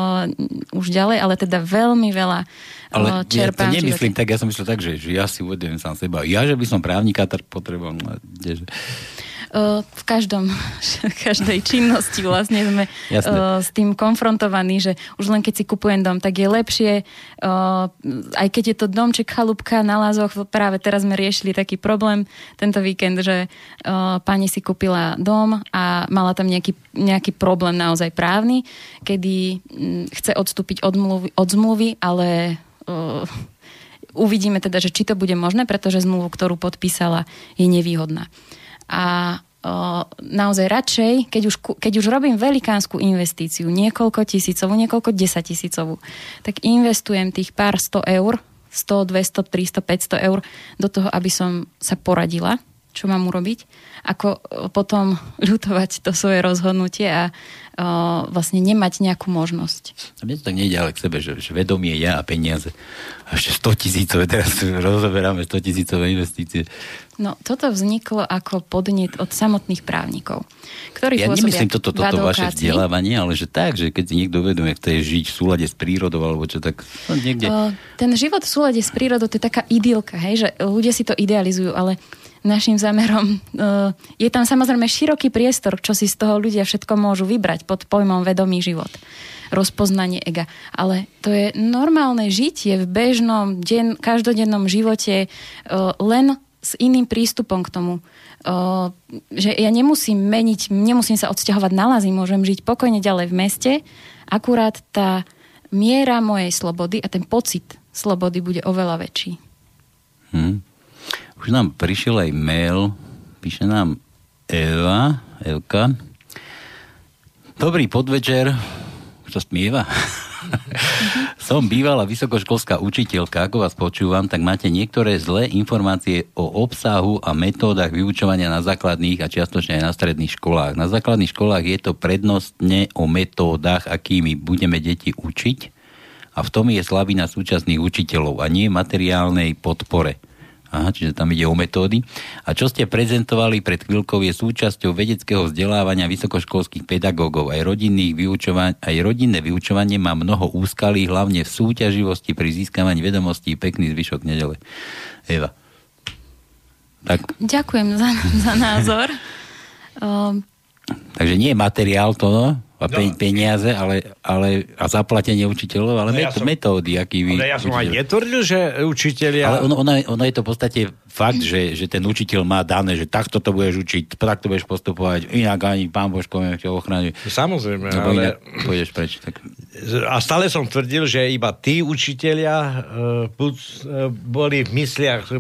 Speaker 1: už ďalej, ale teda veľmi veľa o,
Speaker 6: Ale ja to nemyslím
Speaker 1: živote.
Speaker 6: tak, ja som myslel tak, že, že ja si uvedujem sám seba. Ja, že by som právnika, tak potrebujem. no.
Speaker 1: O, v každom, [laughs] v každej činnosti vlastne sme [laughs]
Speaker 6: Jasné.
Speaker 1: o, s tým konfrontovaní, že už len keď si kupujem dom, tak je lepšie, aj keď je to domček, chalúbka na lázoch, práve teraz sme riešili taký problém tento víkend, že pani si kúpila dom a mala tam nejaký, nejaký problém naozaj právny, kedy chce odstúpiť od, mluvy, od zmluvy, ale uvidíme teda, že či to bude možné, pretože zmluvu, ktorú podpísala, je nevýhodná. A naozaj radšej, keď už, keď už robím velikánsku investíciu, niekoľko tisícovú, niekoľko desatisícovú, tak investujem tých pár sto eur v 100, 200, 300, 500 eur do toho, aby som sa poradila, čo mám urobiť, ako e, potom [laughs] ľutovať to svoje rozhodnutie a o, vlastne nemať nejakú možnosť.
Speaker 6: A mne to tak nejde ale k sebe, že, že vedomie ja a peniaze. A ešte 100 tisícové, teraz [laughs] rozoberáme 100 tisícové investície.
Speaker 1: No, toto vzniklo ako podnet od samotných právnikov, ktorí
Speaker 6: Ja nemyslím toto, toto vaše
Speaker 1: advokácii.
Speaker 6: vzdelávanie, ale že tak, že keď si niekto uvedomuje, chce žiť v súlade s prírodou alebo čo, tak no, niekde...
Speaker 1: Ten život v súlade s prírodou, to je taká idylka, hej, že ľudia si to idealizujú, ale našim zámerom o, je tam samozrejme široký priestor, čo si z toho ľudia všetko môžu vybrať pod pojmom vedomý život rozpoznanie ega. Ale to je normálne žitie v bežnom, den, každodennom živote o, len s iným prístupom k tomu. O, že ja nemusím meniť, nemusím sa odsťahovať na lazy, môžem žiť pokojne ďalej v meste, akurát tá miera mojej slobody a ten pocit slobody bude oveľa väčší.
Speaker 6: Hm. Už nám prišiel aj mail, píše nám Eva, Evka. Dobrý podvečer, to smieva. [laughs] Som bývalá vysokoškolská učiteľka, ako vás počúvam, tak máte niektoré zlé informácie o obsahu a metódach vyučovania na základných a čiastočne aj na stredných školách. Na základných školách je to prednostne o metódach, akými budeme deti učiť a v tom je slabina súčasných učiteľov a nie materiálnej podpore. Aha, čiže tam ide o metódy. A čo ste prezentovali pred chvíľkou je súčasťou vedeckého vzdelávania vysokoškolských pedagógov. Aj, rodinných vyučova- aj rodinné vyučovanie má mnoho úskalí, hlavne v súťaživosti pri získavaní vedomostí. Pekný zvyšok nedele. Eva. Tak,
Speaker 1: Ďakujem za, za názor. O, [laughs]
Speaker 6: takže nie je materiál to, no, a pe- peniaze, ale, ale, a zaplatenie učiteľov, ale
Speaker 7: No ja
Speaker 6: met-
Speaker 7: som-
Speaker 6: metódy, aký vy...
Speaker 7: Ale ja som aj netvrdil, že učiteľia...
Speaker 6: Ale ono, ono, je- ono je to v podstate fakt, že, že ten učiteľ má dané, že takto to budeš učiť, takto budeš postupovať, inak ani pán Božko ťa ochraňuje.
Speaker 7: Samozrejme,
Speaker 6: Lebo
Speaker 7: ale...
Speaker 6: pôjdeš preč. Tak...
Speaker 7: A stále som tvrdil, že iba tí učiteľia buď, uh, boli v mysliach uh,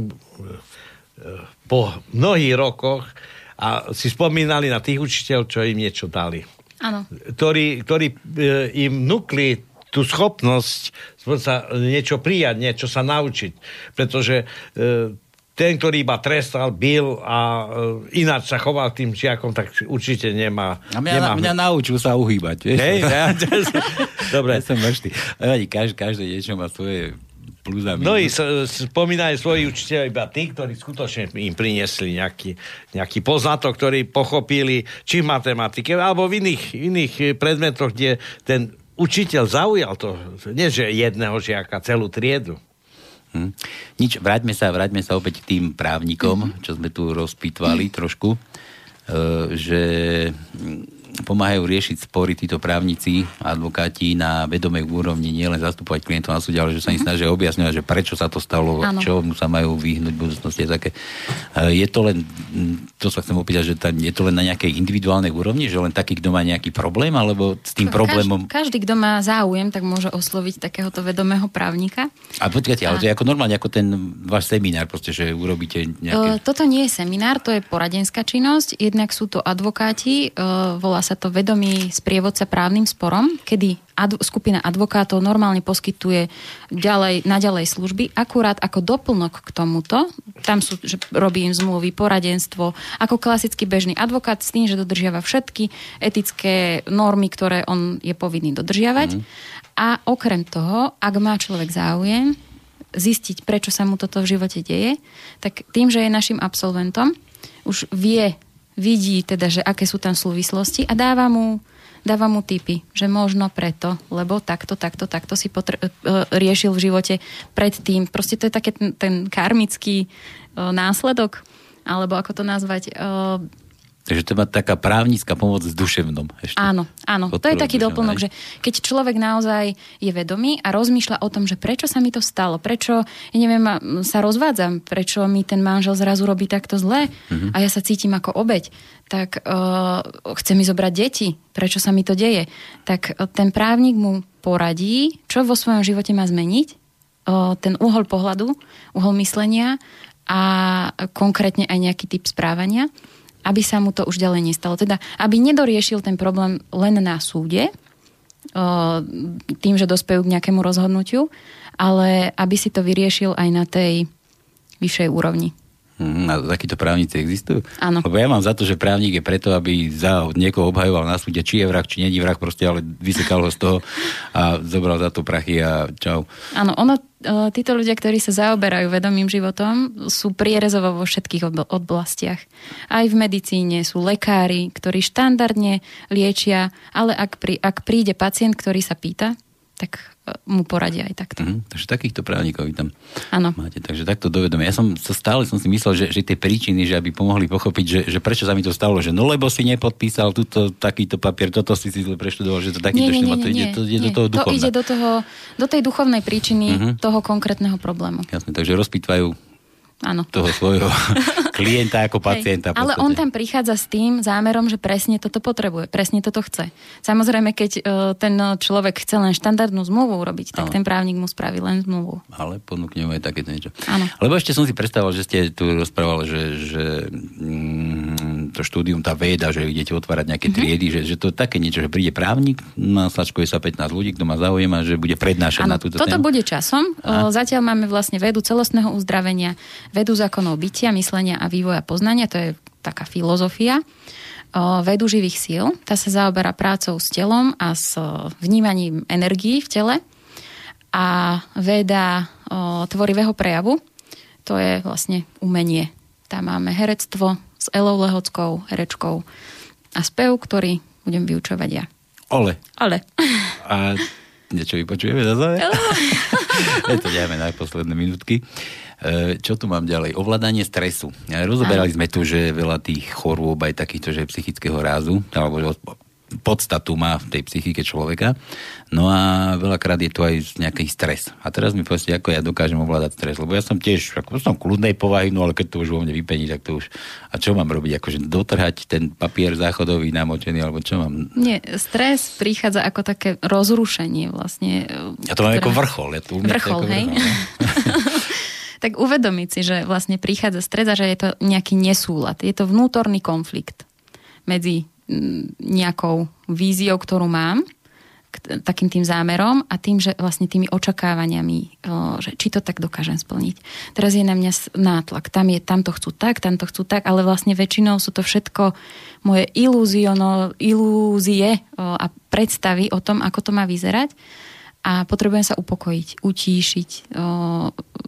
Speaker 7: po mnohých rokoch a si spomínali na tých učiteľov, čo im niečo dali.
Speaker 1: Áno.
Speaker 7: Ktorí, ktorí uh, im vnúkli tú schopnosť sa niečo prijať, niečo sa naučiť. Pretože uh, ten, ktorý iba trestal, bil a uh, ináč sa choval tým žiakom, tak určite nemá...
Speaker 6: A mňa,
Speaker 7: nemá
Speaker 6: mňa naučil sa uhýbať. Vieš?
Speaker 7: Hej, [laughs] [laughs] ja, Dobre.
Speaker 6: Ja som každý, každé niečo má svoje plus a
Speaker 7: Mnohí
Speaker 6: minus.
Speaker 7: sa- spomínajú svoji učiteľ iba tí, ktorí skutočne im priniesli nejaký, nejaký poznatok, ktorý pochopili či v matematike, alebo v iných, iných predmetoch, kde ten učiteľ zaujal to, nie že jedného žiaka, celú triedu.
Speaker 6: Hm. Nič, vráťme sa, vráťme sa opäť k tým právnikom, čo sme tu rozpitvali [clears throat] trošku, e, že pomáhajú riešiť spory títo právnici, advokáti na vedomej úrovni, nielen zastupovať klientov na súde, ale že sa im snažia objasňovať, že prečo sa to stalo,
Speaker 1: Áno.
Speaker 6: čo mu sa majú vyhnúť v budúcnosti. Také. E, Je to len, hm, to sa chcem opýtať, že tá, je to len na nejakej individuálnej úrovni, že len taký, kto má nejaký problém, alebo s tým problémom...
Speaker 1: Každý, každý, kto má záujem, tak môže osloviť takéhoto vedomého právnika.
Speaker 6: A počkajte, ale to je ako normálne, ako ten váš seminár, proste, že urobíte
Speaker 1: E,
Speaker 6: nejaké...
Speaker 1: Toto nie je seminár, to je poradenská činnosť. Jednak sú to advokáti, e, volá sa to vedomý sprievodca právnym sporom, kedy ad, skupina advokátov normálne poskytuje ďalej, naďalej služby, akurát ako doplnok k tomuto, tam sú, že robí im zmluvy, poradenstvo, ako klasický bežný advokát s tým, že dodržiava všetky etické normy, ktoré on je povinný dodržiavať. A okrem toho, ak má človek záujem, zistiť, prečo sa mu toto v živote deje, tak tým, že je našim absolventom, už vie, vidí teda, že aké sú tam súvislosti a dáva mu, dáva mu tipy, že možno preto, lebo takto, takto, takto si potr- e, riešil v živote predtým. Proste to je také ten, ten karmický e, následok, alebo ako to nazvať, e,
Speaker 6: Takže to má taká právnická pomoc s duševnom. Ešte.
Speaker 1: Áno, áno. To je
Speaker 6: Podporu
Speaker 1: taký
Speaker 6: duševnom,
Speaker 1: doplnok,
Speaker 6: hej.
Speaker 1: že keď človek naozaj je vedomý a rozmýšľa o tom, že prečo sa mi to stalo, prečo, ja neviem, sa rozvádzam, prečo mi ten manžel zrazu robí takto zle
Speaker 6: Mhm.
Speaker 1: a ja sa cítim ako obeď, tak uh, chce mi zobrať deti, prečo sa mi to deje. Tak uh, ten právnik mu poradí, čo vo svojom živote má zmeniť, uh, ten uhol pohľadu, uhol myslenia a konkrétne aj nejaký typ správania, aby sa mu to už ďalej nestalo. Teda, aby nedoriešil ten problém len na súde, o, tým, že dospejú k nejakému rozhodnutiu, ale aby si to vyriešil aj na tej vyššej úrovni.
Speaker 6: Hm, A takíto právnici existujú?
Speaker 1: Áno.
Speaker 6: Lebo ja mám za to, že právnik je preto, aby za niekoho obhajoval na súde, či je vrah, či není vrah, proste, ale vysekal ho z toho a zobral za to prachy a čau.
Speaker 1: Áno, ono, e, títo ľudia, ktorí sa zaoberajú vedomým životom, sú prierezovo vo všetkých ob- oblastiach. Aj v medicíne sú lekári, ktorí štandardne liečia, ale ak, prí, ak príde pacient, ktorý sa pýta, tak mu poradia aj takto.
Speaker 6: Mhm, takže takýchto právnikov vy tam
Speaker 1: Áno.
Speaker 6: máte. Takže takto dovedomie. Ja som sa stále som si myslel, že, že tie príčiny, že aby pomohli pochopiť, že, že prečo sa mi to stalo, že no lebo si nepodpísal túto, takýto papier, toto si si zle preštudoval, že to takýto
Speaker 1: Nie, nie,
Speaker 6: štýl,
Speaker 1: nie,
Speaker 6: to ide,
Speaker 1: nie,
Speaker 6: to ide
Speaker 1: nie.
Speaker 6: do toho
Speaker 1: To
Speaker 6: duchovna.
Speaker 1: ide do, toho, do tej duchovnej príčiny
Speaker 6: Mhm.
Speaker 1: toho konkrétneho problému.
Speaker 6: Jasne, takže rozpitvajú
Speaker 1: Áno.
Speaker 6: toho svojho [laughs] klienta ako pacienta.
Speaker 1: Hej, ale on tam prichádza s tým zámerom, že presne toto potrebuje, presne toto chce. Samozrejme, keď e, ten človek chce len štandardnú zmluvu urobiť, tak
Speaker 6: Áno.
Speaker 1: ten právnik mu spraví len zmluvu.
Speaker 6: Ale ponúkne mu aj takéto niečo.
Speaker 1: Áno.
Speaker 6: Lebo ešte som si predstavoval, že ste tu rozprával, že, že mm, to štúdium, tá veda, že idete otvárať nejaké
Speaker 1: Mhm.
Speaker 6: triedy, že, že to je také niečo, že príde právnik, naslačkuje sa 15 ľudí, kto má záujem a že bude prednášať na
Speaker 1: Áno,
Speaker 6: túto
Speaker 1: toto
Speaker 6: tému.
Speaker 1: bude časom.
Speaker 6: A?
Speaker 1: Zatiaľ máme vlastne vedu celostného uzdravenia, vedu zákonov bytia, myslenia a vývoja poznania, to je taká filozofia. Vedu živých síl, tá sa zaoberá prácou s telom a s vnímaním energií v tele. A veda tvorivého prejavu, to je vlastne umenie. Tam máme herectvo s Elou Lehockou, herečkou a spev, ktorý budem vyučovať ja.
Speaker 6: Ole.
Speaker 1: Ale [laughs]
Speaker 6: A niečo vypočujeme za záver? [laughs] Je to ďajme na posledné minútky. E, Čo tu mám ďalej? Ovládanie stresu. E, Rozoberali sme tu, že veľa tých chorôb aj takýchto, že psychického rázu, alebo podstatu má v tej psychike človeka. No a veľakrát je to aj nejaký stres. A teraz mi povedzte, ako ja dokážem ovládať stres. Lebo ja som tiež, ako som kľudnej povahy, no ale keď to už vo mne vypení, tak to už... A čo mám robiť? Akože dotrhať ten papier záchodový namočený, alebo čo mám?
Speaker 1: Nie, stres prichádza ako také rozrušenie vlastne.
Speaker 6: Ja to mám
Speaker 1: ktoré-
Speaker 6: ako vrchol. Ja to
Speaker 1: Vrchol,
Speaker 6: ako
Speaker 1: hej?
Speaker 6: vrchol, no. [laughs]
Speaker 1: tak uvedomiť si, že vlastne prichádza stres a že je to nejaký nesúlad. Je to vnútorný konflikt medzi nejakou víziou, ktorú mám, k- takým tým zámerom a tým, že vlastne tými očakávaniami, že či to tak dokážem splniť. Teraz je na mňa nátlak. Tam, je, tam to chcú tak, tam to chcú tak, ale vlastne väčšinou sú to všetko moje ilúziono, ilúzie a predstavy o tom, ako to má vyzerať a potrebujem sa upokojiť, utíšiť,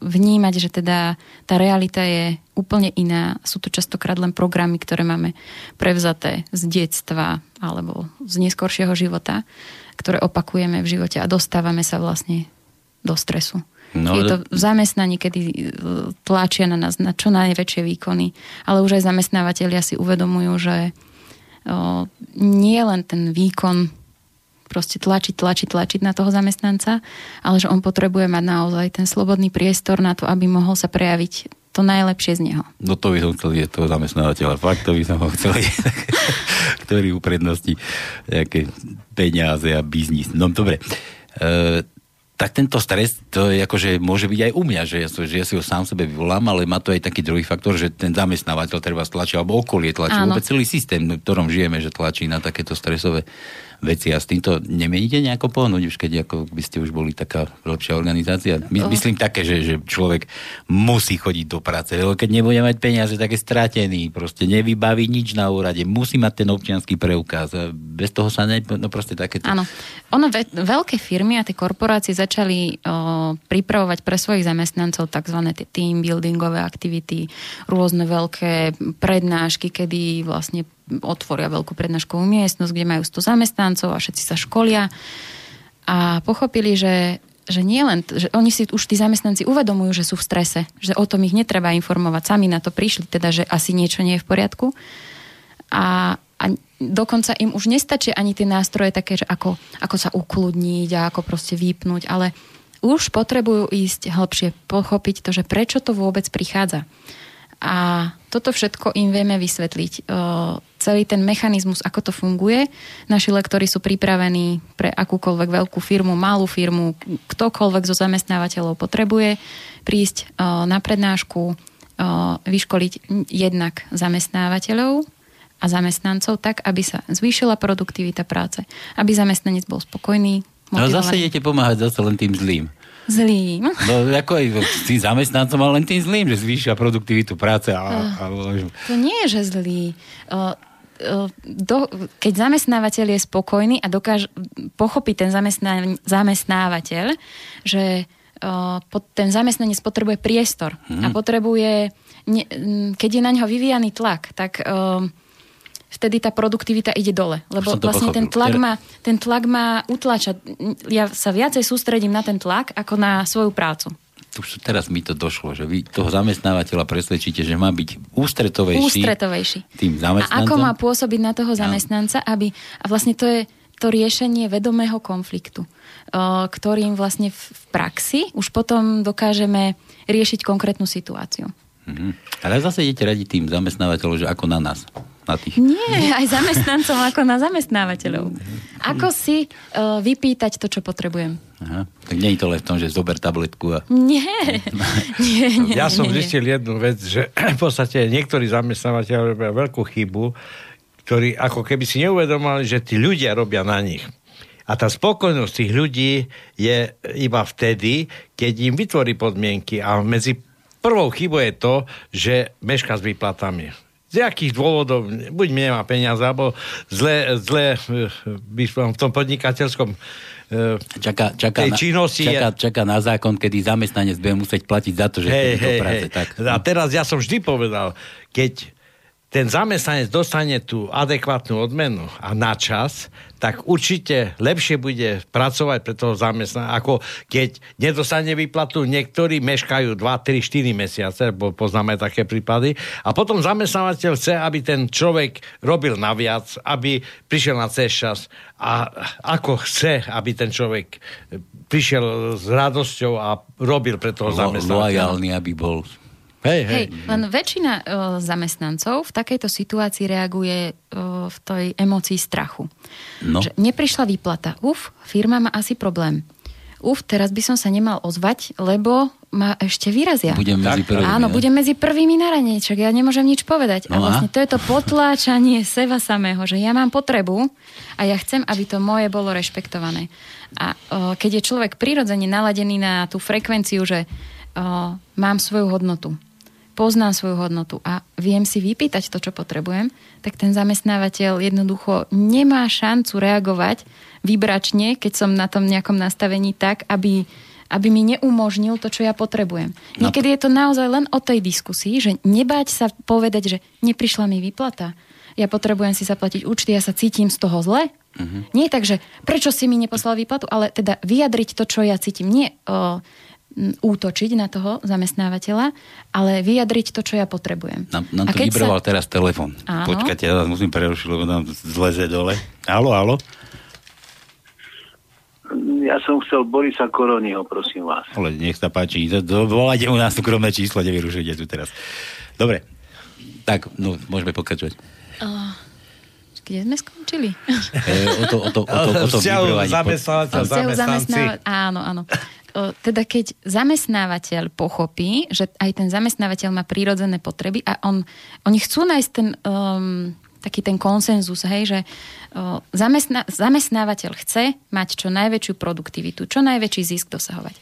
Speaker 1: vnímať, že teda tá realita je úplne iná. Sú to častokrát len programy, ktoré máme prevzaté z detstva alebo z neskoršieho života, ktoré opakujeme v živote a dostávame sa vlastne do stresu.
Speaker 6: No,
Speaker 1: je to v zamestnaní, kedy e, tlačia na nás na čo najväčšie výkony, ale už aj zamestnávateľia si uvedomujú, že nie len ten výkon proste tlačiť, tlačiť, tlačiť na toho zamestnanca, ale že on potrebuje mať naozaj ten slobodný priestor na to, aby mohol sa prejaviť to najlepšie z neho.
Speaker 6: No to by som chcel vidieť toho zamestnávateľa. Fakt to by som ho chcel [laughs] ktorý upredností nejaké peniaze a biznis. No dobre. E, tak tento stres, to je akože môže byť aj u mňa, že ja, že ja si ho sám sebe vyvolám, ale má to aj taký druhý faktor, že ten zamestnávateľ treba stlačí, alebo okolie tlačí,
Speaker 1: Áno.
Speaker 6: vôbec celý systém, v ktorom žijeme, že tlačí na takéto stresové veci a s týmto nemieníte nejako pohnúť, už keď ako by ste už boli taká lepšia organizácia. My, myslím také, že, že človek musí chodiť do práce, lebo keď nebude mať peniaze, tak je stratený, proste nevybaví nič na úrade, musí mať ten občianský preukaz. Bez toho sa ne, no proste takéto.
Speaker 1: Áno. Ono, ve, veľké firmy a tie korporácie začali o, pripravovať pre svojich zamestnancov tzv. team buildingové aktivity, rôzne veľké prednášky, kedy vlastne otvoria veľkú prednáškovú miestnosť, kde majú 100 zamestnancov a všetci sa školia. A pochopili, že že nie len, že oni si už tí zamestnanci uvedomujú, že sú v strese, že o tom ich netreba informovať, sami na to prišli, teda, že asi niečo nie je v poriadku. A, a dokonca im už nestačia ani tie nástroje také, že ako, ako sa ukludniť a ako proste vypnúť, ale už potrebujú ísť hĺbšie, pochopiť to, že prečo to vôbec prichádza. A toto všetko im vieme vysvetliť. O, celý ten mechanizmus, ako to funguje. Naši lektori sú pripravení pre akúkoľvek veľkú firmu, malú firmu, ktokoľvek zo zamestnávateľov potrebuje prísť o, na prednášku, o, vyškoliť jednak zamestnávateľov a zamestnancov tak, aby sa zvýšila produktivita práce, aby zamestnanec bol spokojný,
Speaker 6: No
Speaker 1: motivovaný.
Speaker 6: zase idete pomáhať zase len tým zlým.
Speaker 1: Zlým.
Speaker 6: No ako aj tým zamestnancom, ale len tým zlým, že zvýšia produktivitu práce. A, a,
Speaker 1: To nie je, že zlý. O, o, do, keď zamestnávateľ je spokojný a dokáže pochopiť ten zamestná, zamestnávateľ, že pod, ten zamestnanec potrebuje priestor
Speaker 6: Mhm.
Speaker 1: a potrebuje, ne, m, keď je na ňo vyvíjaný tlak, tak vtedy tá produktivita ide dole. Lebo vlastne ten tlak, má, ten tlak má utlačať. Ja sa viacej sústredím na ten tlak ako na svoju prácu.
Speaker 6: už teraz mi to došlo, že vy toho zamestnávateľa presvedčíte, že má byť ústretovejší,
Speaker 1: Ústretovejší.
Speaker 6: tým
Speaker 1: A
Speaker 6: zamestnancom.
Speaker 1: ako má pôsobiť na toho zamestnanca, aby... A vlastne to je to riešenie vedomého konfliktu, ktorým vlastne v v praxi už potom dokážeme riešiť konkrétnu situáciu.
Speaker 6: Mhm. Ale zase idete radiť tým zamestnávateľom, že ako na nás. Na tých.
Speaker 1: Nie, aj zamestnancom ako na zamestnávateľov. Ako si o, vypýtať to, čo potrebujem?
Speaker 6: Aha. Tak nie je to len v tom, že zober tabletku a...
Speaker 1: Nie, [laughs] nie, nie.
Speaker 7: Ja som zistil jednu vec, že [clears throat] v podstate niektorí zamestnávateľ robia veľkú chybu, ktorí ako keby si neuvedomali, že tí ľudia robia na nich. A tá spokojnosť tých ľudí je iba vtedy, keď im vytvorí podmienky. A medzi prvou chybou je to, že meška s výplatami. Z jakých dôvodov, buď nemá peniaze, alebo zle, zle eh, by som v tom podnikateľskom eh,
Speaker 6: Čaká, čaká,
Speaker 7: tej
Speaker 6: na,
Speaker 7: činnosti je-
Speaker 6: čaká, čaká na zákon, kedy zamestnanec bude musieť platiť za to, že
Speaker 7: Hej,
Speaker 6: chodí do práce.
Speaker 7: hej.
Speaker 6: Tak.
Speaker 7: A teraz ja som vždy povedal, keď ten zamestnanec dostane tú adekvátnu odmenu a na čas, tak určite lepšie bude pracovať pre toho zamestnanca, ako keď nedostane výplatu, niektorí meškajú 2, 3, 4 mesiace, bo poznáme také prípady, a potom zamestnávateľ chce, aby ten človek robil naviac, aby prišiel na cez čas a ako chce, aby ten človek prišiel s radosťou a robil pre toho zamestnávateľa.
Speaker 6: lojálny, aby bol.
Speaker 7: Hej, hej.
Speaker 1: Hej, len väčšina o, zamestnancov v takejto situácii reaguje o, v tej emócii strachu.
Speaker 6: No.
Speaker 1: Že neprišla výplata. Uf, firma má asi problém. Uf, teraz by som sa nemal ozvať, lebo ma ešte vyrazia.
Speaker 6: Budem medzi prvými.
Speaker 1: Áno,
Speaker 6: ne?
Speaker 1: budem medzi prvými na rane, čak ja nemôžem nič povedať.
Speaker 6: No
Speaker 1: a
Speaker 6: a?
Speaker 1: vlastne to je to potláčanie seba samého, že ja mám potrebu a ja chcem, aby to moje bolo rešpektované. A o, keď je človek prirodzene naladený na tú frekvenciu, že o, mám svoju hodnotu, poznám svoju hodnotu a viem si vypýtať to, čo potrebujem, tak ten zamestnávateľ jednoducho nemá šancu reagovať vybračne, keď som na tom nejakom nastavení tak, aby, aby mi neumožnil to, čo ja potrebujem.
Speaker 6: No
Speaker 1: Niekedy je to naozaj len o tej diskusii, že nebáť sa povedať, že neprišla mi výplata. Ja potrebujem si zaplatiť účty, ja sa cítim z toho zle.
Speaker 6: Mhm.
Speaker 1: Nie tak, že prečo si mi neposlal výplatu, ale teda vyjadriť to, čo ja cítim. Nie o, m, útočiť na toho zamestnávateľa, ale vyjadriť to, čo ja potrebujem.
Speaker 6: Nám, nám
Speaker 1: keď
Speaker 6: vybroval teraz telefon.
Speaker 1: Áno.
Speaker 6: Počkajte, ja vás musím prerušiť, lebo nám zleze dole. Halo, halo.
Speaker 8: Ja som chcel Borisa Koroniho, prosím vás.
Speaker 6: Ale nech sa páči, to- to- volajte mu na súkromné číslo, nevyrušujte tu teraz. Dobre, tak, no, môžeme pokračovať.
Speaker 1: Uh, kde sme skončili?
Speaker 6: E, o to, o to, o to, o to
Speaker 7: Vzťahu zamestnávateľ, zamestnanci.
Speaker 1: Áno, áno. Teda keď zamestnávateľ pochopí, že aj ten zamestnávateľ má prírodzené potreby a on, oni chcú nájsť ten, um, taký ten konsenzus, hej, že zamestná, zamestnávateľ chce mať čo najväčšiu produktivitu, čo najväčší zisk dosahovať.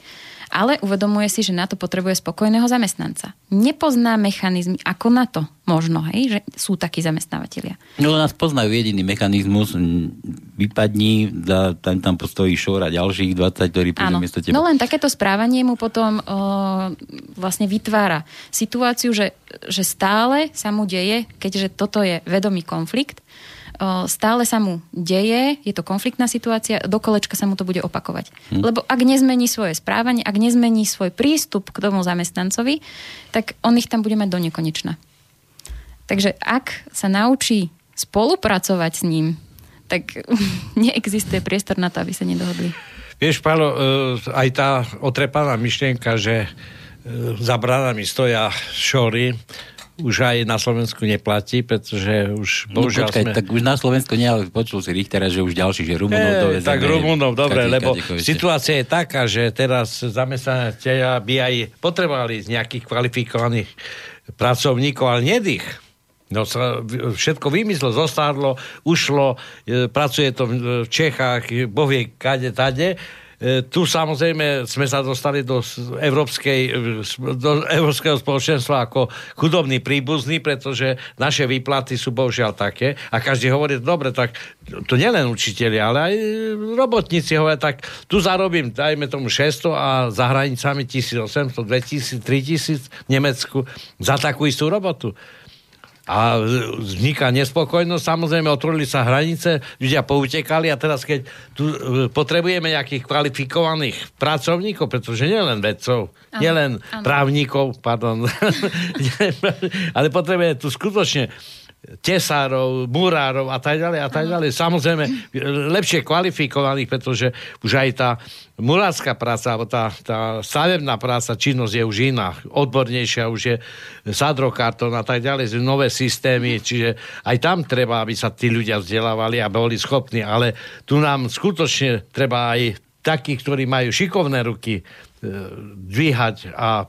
Speaker 1: Ale uvedomuje si, že na to potrebuje spokojného zamestnanca. Nepozná mechanizmy, ako na to možno, hej, že sú takí zamestnávateľia.
Speaker 6: No nás poznajú jediný mechanizmus, vypadni, dá, tam, tam postojí šor a ďalších 20, ktorí prídu miesto teba.
Speaker 1: No len takéto správanie mu potom o, vlastne vytvára situáciu, že, že stále sa mu deje, keďže toto je vedomý konflikt, stále sa mu deje, je to konfliktná situácia, do kolečka sa mu to bude opakovať.
Speaker 6: Hm.
Speaker 1: Lebo ak nezmení svoje správanie, ak nezmení svoj prístup k tomu zamestnancovi, tak on ich tam bude mať do nekonečna. Takže ak sa naučí spolupracovať s ním, tak [laughs] neexistuje priestor na to, aby sa nedohodli.
Speaker 7: Vieš, Pálo, e, aj tá otrepaná myšlienka, že e, za bránami stoja šory, už aj na Slovensku neplatí, pretože už
Speaker 6: No,
Speaker 7: bohužiaľ
Speaker 6: počkaj,
Speaker 7: sme...
Speaker 6: tak už na Slovensku nie, ale počul si Richtera, že už ďalší, že Rumunov
Speaker 7: Eh,
Speaker 6: dovezeme.
Speaker 7: tak Rumunov, dobre,
Speaker 6: Kade-
Speaker 7: lebo
Speaker 6: ešte.
Speaker 7: situácia je taká, že teraz zamestnateľia by aj potrebovali z nejakých kvalifikovaných pracovníkov, ale nedých. No sa všetko vymyslo, zostarlo, ušlo, e, pracuje to v- v Čechách, boh vie kade, tade. E, E, tu samozrejme sme sa dostali do európskej, e, do európskeho spoločenstva ako chudobní príbuzní, pretože naše výplaty sú bohužiaľ také a každý hovorí, dobre, tak to nielen učiteľi, ale aj robotníci hovoria, tak tu zarobím, dajme tomu 600 a za hranicami 1800, 2000, 3000 v Nemecku za takú istú robotu. A vzniká nespokojnosť, samozrejme otvorili sa hranice, ľudia poutekali a teraz keď tu e, potrebujeme nejakých kvalifikovaných pracovníkov, pretože nielen vedcov,
Speaker 1: Áno,
Speaker 7: nielen
Speaker 1: áno.
Speaker 7: právnikov, pardon, [laughs] ale potrebujeme tu skutočne tesárov, murárov a tak ďalej a tak ďalej. Samozrejme, lepšie kvalifikovaných, pretože už aj tá murárska práca, alebo tá, tá stavebná práca, činnosť je už iná, odbornejšia, už je sadrokartón a tak ďalej, nové systémy, čiže aj tam treba, aby sa tí ľudia vzdelávali a boli schopní, ale tu nám skutočne treba aj takých, ktorí majú šikovné ruky, dvíhať a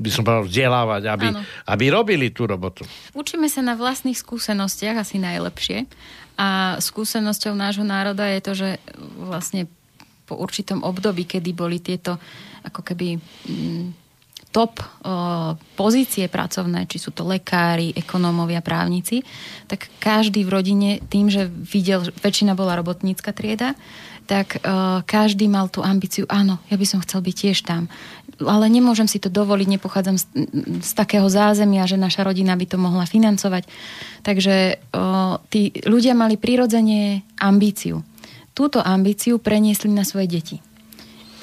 Speaker 7: by som povedal vzdelávať, aby, aby robili tú robotu.
Speaker 1: Učíme sa na vlastných skúsenostiach asi najlepšie. A skúsenosťou nášho národa je to, že vlastne po určitom období, kedy boli tieto ako keby mm, top o, pozície pracovné, či sú to lekári, ekonómovia, právnici, tak každý v rodine tým, že videl, väčšina bola robotnícka trieda, tak uh, každý mal tú ambíciu, áno, ja by som chcel byť tiež tam. Ale nemôžem si to dovoliť, nepochádzam z, z takého zázemia, že naša rodina by to mohla financovať. Takže uh, tí ľudia mali prirodzene ambíciu. Túto ambíciu preniesli na svoje deti.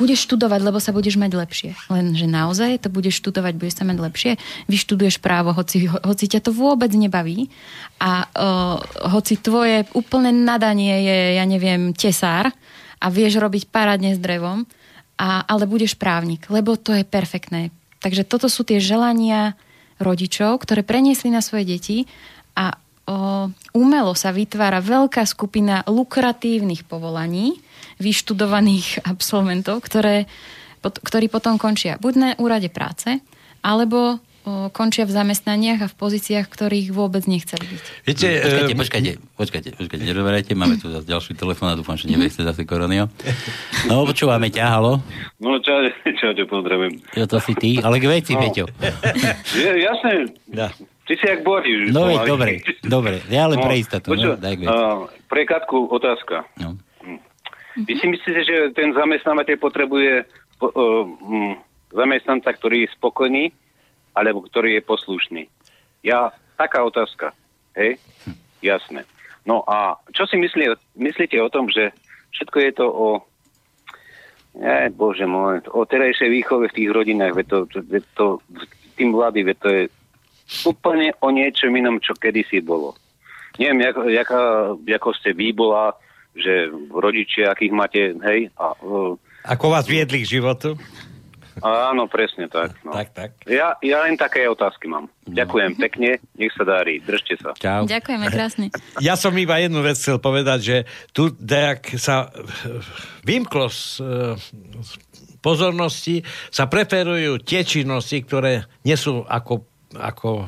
Speaker 1: Budeš študovať, lebo sa budeš mať lepšie. Lenže naozaj to budeš študovať, budeš sa mať lepšie. Vyštuduješ právo, hoci, hoci ťa to vôbec nebaví a uh, hoci tvoje úplné nadanie je, ja neviem, tesár a vieš robiť parádne s drevom, a, ale budeš právnik, lebo to je perfektné. Takže toto sú tie želania rodičov, ktoré preniesli na svoje deti a o, umelo sa vytvára veľká skupina lukratívnych povolaní, vyštudovaných [laughs] absolventov, ktoré, pot, ktorí potom končia buď na úrade práce, alebo o, končia v zamestnaniach a v pozíciách, ktorých vôbec nechceli byť.
Speaker 7: Viete,
Speaker 6: Počkajte,
Speaker 7: eh,
Speaker 6: počkajte, počkajte, počkajte, neroberajte, máme tu zase ďalší telefón a dúfam, že nebechce zase koronio. No, počúvame ťa, halo.
Speaker 8: No čau, [laughs] čau, ťa pozdravujem.
Speaker 6: Jo, to si ty, ale k veci,
Speaker 8: No.
Speaker 6: Peťo.
Speaker 8: Je, jasne,
Speaker 7: Ja.
Speaker 8: ty si jak Boris.
Speaker 6: No veď, dobre, dobre, ja len pre istotu,
Speaker 8: počúva,
Speaker 6: no, daj
Speaker 8: a, pre Katku otázka.
Speaker 6: No.
Speaker 8: Vy si myslíte, že ten zamestnávateľ potrebuje po, mm, zamestnanca, ktorý je spokojný, alebo ktorý je poslušný? Ja, taká otázka. Hej? Jasné. No a čo si myslí, myslíte o tom, že všetko je to o Ne, bože môj, o terajšej výchove v tých rodinách, veď to, veď to, tým mladí, veď to je úplne o niečom inom, čo kedysi bolo. Neviem, jak, jaká, ako ste vy bola, že rodičia, akých máte, hej, a, uh,
Speaker 7: Ako vás viedli k životu?
Speaker 8: áno, presne tak. No.
Speaker 7: Tak, tak.
Speaker 8: Ja, ja len také otázky mám. Ďakujem pekne, nech sa darí, držte sa.
Speaker 7: Čau.
Speaker 1: Ďakujeme krásne. [laughs]
Speaker 7: Ja som iba jednu vec chcel povedať, že tu dejak sa eh, vymklo z, eh, z pozornosti, sa preferujú tie činnosti, ktoré nie sú ako, ako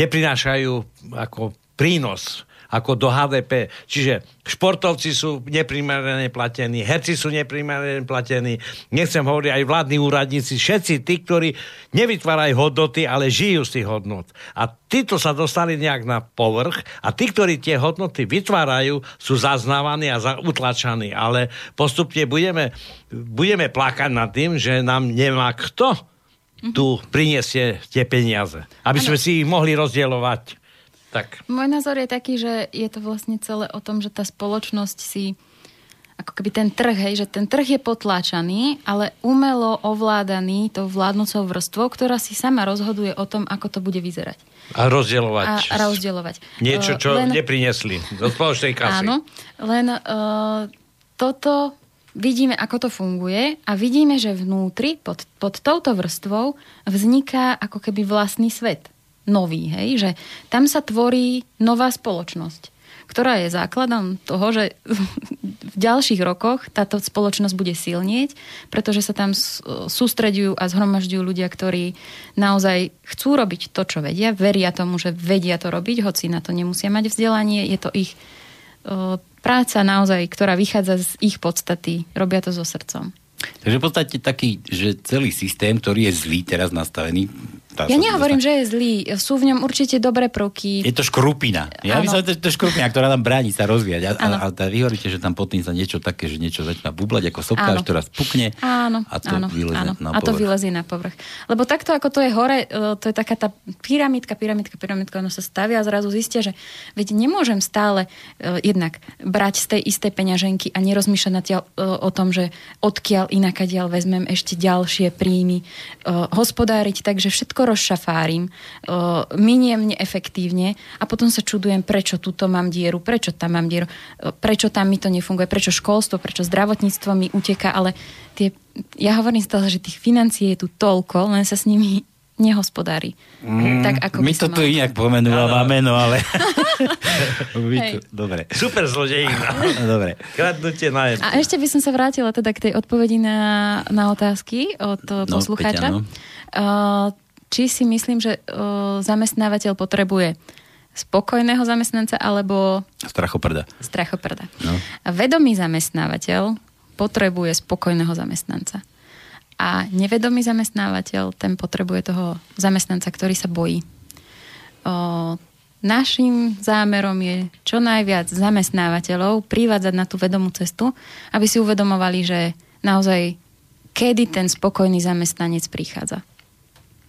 Speaker 7: neprinášajú ako prínos ako do HDP. Čiže športovci sú neprimerane platení, herci sú neprimerane platení, nechcem hovoriť aj vládni úradníci, všetci tí, ktorí nevytvárajú hodnoty, ale žijú z tých hodnot. A títo sa dostali nejak na povrch a tí, ktorí tie hodnoty vytvárajú, sú zaznávaní a utlačaní. Ale postupne budeme, budeme plakať nad tým, že nám nemá kto tu priniesie tie peniaze. Aby sme si ich mohli rozdielovať. Tak.
Speaker 1: Môj názor je taký, že je to vlastne celé o tom, že tá spoločnosť si ako keby ten trh, hej, že ten trh je potláčaný, ale umelo ovládaný tou vládnúcou vrstvou, ktorá si sama rozhoduje o tom, ako to bude vyzerať.
Speaker 7: A rozdielovať.
Speaker 1: A, rozdielovať.
Speaker 7: Niečo,
Speaker 1: Eh,
Speaker 7: čo len... nepriniesli do spoločnej kasy.
Speaker 1: Áno, len uh, toto vidíme, ako to funguje a vidíme, že vnútri, pod, pod touto vrstvou, vzniká ako keby vlastný svet. Nový, hej? Že tam sa tvorí nová spoločnosť, ktorá je základom toho, že [laughs] v ďalších rokoch táto spoločnosť bude silnieť, pretože sa tam s- sústreďujú a zhromažďujú ľudia, ktorí naozaj chcú robiť to, čo vedia, veria tomu, že vedia to robiť, hoci na to nemusia mať vzdelanie, je to ich práca naozaj, ktorá vychádza z ich podstaty, robia to so srdcom.
Speaker 6: Takže v podstate taký, že celý systém, ktorý je zlý teraz nastavený, dá
Speaker 1: Ja nehovorím, že je zlý. Sú v ňom určite dobré prvky.
Speaker 6: Je to škrupina. Ja myslím, že to je škrupina, ktorá nám bráni sa rozvíjať. A, a,
Speaker 1: Áno.
Speaker 6: a, a vy hovoríte, že tam pod tým sa niečo také, že niečo začína bublať ako sopka, až to raz pukne
Speaker 1: Áno,
Speaker 6: a to
Speaker 1: áno,
Speaker 6: vylezie
Speaker 1: áno.
Speaker 6: na
Speaker 1: a to
Speaker 6: povrch.
Speaker 1: vylezie na povrch. Lebo takto, ako to je hore, e, to je taká tá pyramidka, pyramidka, pyramidka, ono sa stavia a zrazu zistia, že veď nemôžem stále uh, jednak brať z tej istej peňaženky a nerozmýšľať na tia, uh, o tom, že odkiaľ inakadiaľ vezmem ešte ďalšie príjmy, uh, hospodáriť tak, že všetko rozšafárim, uh, miniem neefektívne a potom sa čudujem, prečo túto mám dieru, prečo tam mám dieru, uh, prečo tam mi to nefunguje, prečo školstvo, prečo zdravotníctvo mi uteká, ale tie, ja hovorím stále, že tých financií je tu toľko, len sa s nimi nehospodári.
Speaker 6: Mm,
Speaker 1: tak ako
Speaker 6: my to tu inak pomenúvame, no ale... [laughs] My to, dobre.
Speaker 7: Super zlodejina.
Speaker 6: dobre.
Speaker 7: Kradnutie na
Speaker 1: A ešte by som sa vrátila teda k tej odpovedi na, na otázky od no,
Speaker 6: No,
Speaker 1: poslucháča.
Speaker 6: Peťa, no.
Speaker 1: Uh, či si myslím, že uh, zamestnávateľ potrebuje spokojného zamestnanca alebo
Speaker 6: Strachoprda.
Speaker 1: strachoprda.
Speaker 6: No.
Speaker 1: A vedomý zamestnávateľ potrebuje spokojného zamestnanca. A nevedomý zamestnávateľ, ten potrebuje toho zamestnanca, ktorý sa bojí. O, našim zámerom je čo najviac zamestnávateľov privádzať na tú vedomú cestu, aby si uvedomovali, že naozaj kedy ten spokojný zamestnanec prichádza.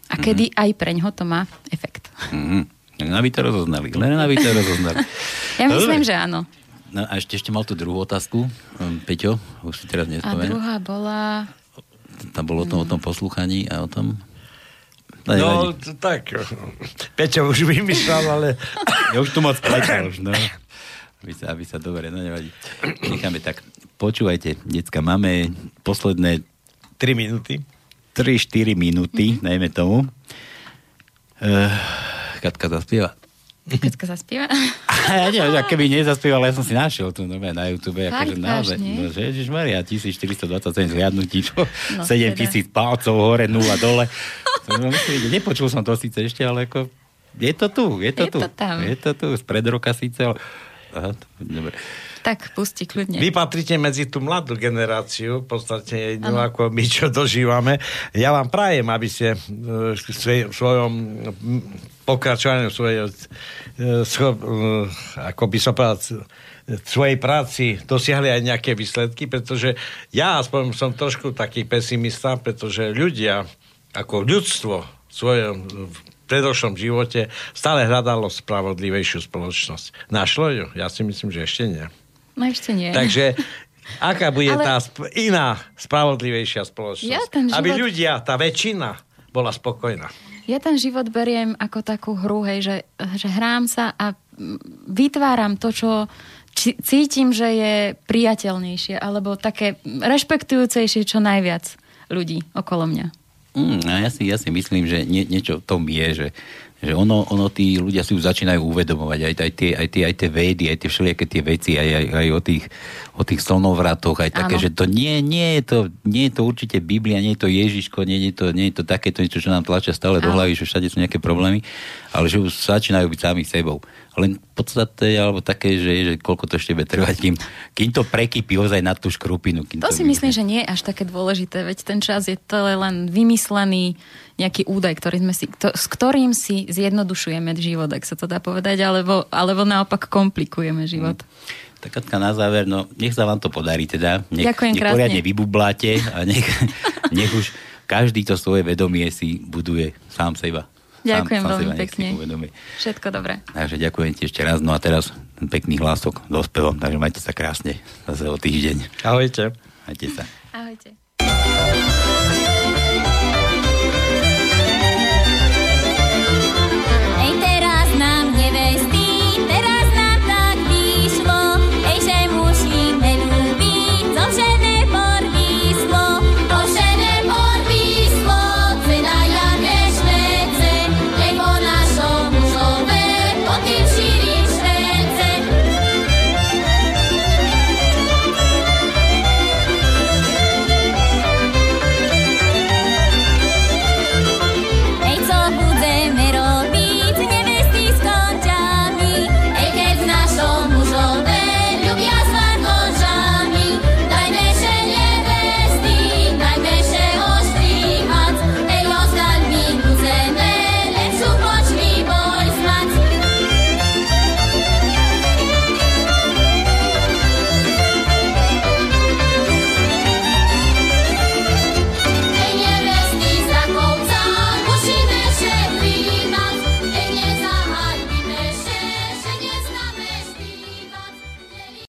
Speaker 1: A kedy aj pre ňoho to má efekt.
Speaker 6: Mm, len aby to rozoznali. Len aby to rozoznali. [laughs]
Speaker 1: Ja myslím,
Speaker 6: Dobre.
Speaker 1: že áno.
Speaker 6: No a ešte, ešte mal tú druhú otázku. Um, Peťo, už si teraz
Speaker 1: A
Speaker 6: nespomenul.
Speaker 1: druhá bola...
Speaker 6: Tam bolo o tom, o tom poslúchaní a o tom... No,
Speaker 7: No,
Speaker 6: nevadí.
Speaker 7: t- tak. Peťo už vymýšľal, ale... [laughs]
Speaker 6: Ja už tu moc plečal už, no. [laughs] Aby sa, aby sa dobre, no nevadí. Necháme tak. Počúvajte, decka, máme posledné
Speaker 7: 3 minúty.
Speaker 6: 3-4 minúty, mm-hmm. najmä tomu. Uh, Katka zaspieva.
Speaker 1: Katka zaspieva? [laughs]
Speaker 6: Ja neviem, že keby nezaspieval, ja som si našiel tu nové na YouTube,
Speaker 1: Fakt,
Speaker 6: akože naozaj, no, že Ježišmaria, 1427 zhliadnutí, čo?
Speaker 1: No,
Speaker 6: 7000 palcov hore, 0 dole. No, myslím, nepočul som to síce ešte, ale ako, je to tu, je to
Speaker 1: Je
Speaker 6: tu.
Speaker 1: to tam.
Speaker 6: Je to tu, spred roka síce, ale... Aha, dobre.
Speaker 1: Tak, pusti kľudne.
Speaker 7: Vy patríte medzi tú mladú generáciu, v podstate jednu
Speaker 1: Áno.
Speaker 7: ako my, čo dožívame. Ja vám prajem, aby ste e, v svoj- v svojom pokračovaní, svojej, e, e, ako by som povedal, svojej práci dosiahli aj nejaké výsledky, pretože ja aspoň som trošku taký pesimista, pretože ľudia, ako ľudstvo v svojom v predošlom živote stále hľadalo spravodlivejšiu spoločnosť. Našlo ju? Ja si myslím, že ešte nie.
Speaker 1: No ešte nie.
Speaker 7: Takže aká bude
Speaker 1: Ale-
Speaker 7: tá sp- iná, spravodlivejšia spoločnosť?
Speaker 1: Ja ten
Speaker 7: Aby
Speaker 1: život-
Speaker 7: ľudia, tá väčšina, bola spokojná.
Speaker 1: Ja ten život beriem ako takú hru, hej, že, že hrám sa a vytváram to, čo či, cítim, že je priateľnejšie alebo také rešpektujúcejšie čo najviac ľudí okolo mňa.
Speaker 6: Mm, a ja, si, ja si myslím, že nie, niečo v tom je, že, že ono, ono tí ľudia si už začínajú uvedomovať aj, aj, tie, aj, tie, aj tie védy, aj tie všelijaké tie veci, aj, aj, aj o tých, o tých slnovratoch, aj také,
Speaker 1: Áno.
Speaker 6: že to nie, nie, je to, nie je to určite Biblia, nie je to Ježiško, nie je to, nie je to takéto niečo, čo nám tlačia stále do hlavy, že všade sú nejaké problémy, ale že už začínajú byť sami sebou. Len v podstate, alebo také, že, že koľko to ešte bude trvať, kým, kým to prekypí ozaj na tú škrupinu. Kým
Speaker 1: To si
Speaker 6: vyjde.
Speaker 1: myslím, že nie je až také dôležité, veď ten čas je to len vymyslený nejaký údaj, ktorý sme si, to, s ktorým si zjednodušujeme život, ak sa to dá povedať, alebo, alebo naopak komplikujeme život.
Speaker 6: Tak Katka, na záver, no nech sa vám to podarí teda. Nech,
Speaker 1: Ďakujem
Speaker 6: nech
Speaker 1: krásne.
Speaker 6: poriadne vybubláte a nech, [laughs] nech už každý to svoje vedomie si buduje sám seba.
Speaker 1: Ďakujem
Speaker 6: sám, sám
Speaker 1: veľmi
Speaker 6: seba,
Speaker 1: pekne. Všetko dobré.
Speaker 6: Takže ďakujem ti ešte raz. No a teraz ten pekný hlások dospevom, takže majte sa krásne zase o týždeň.
Speaker 7: Ahojte.
Speaker 6: Majte sa.
Speaker 1: Ahojte.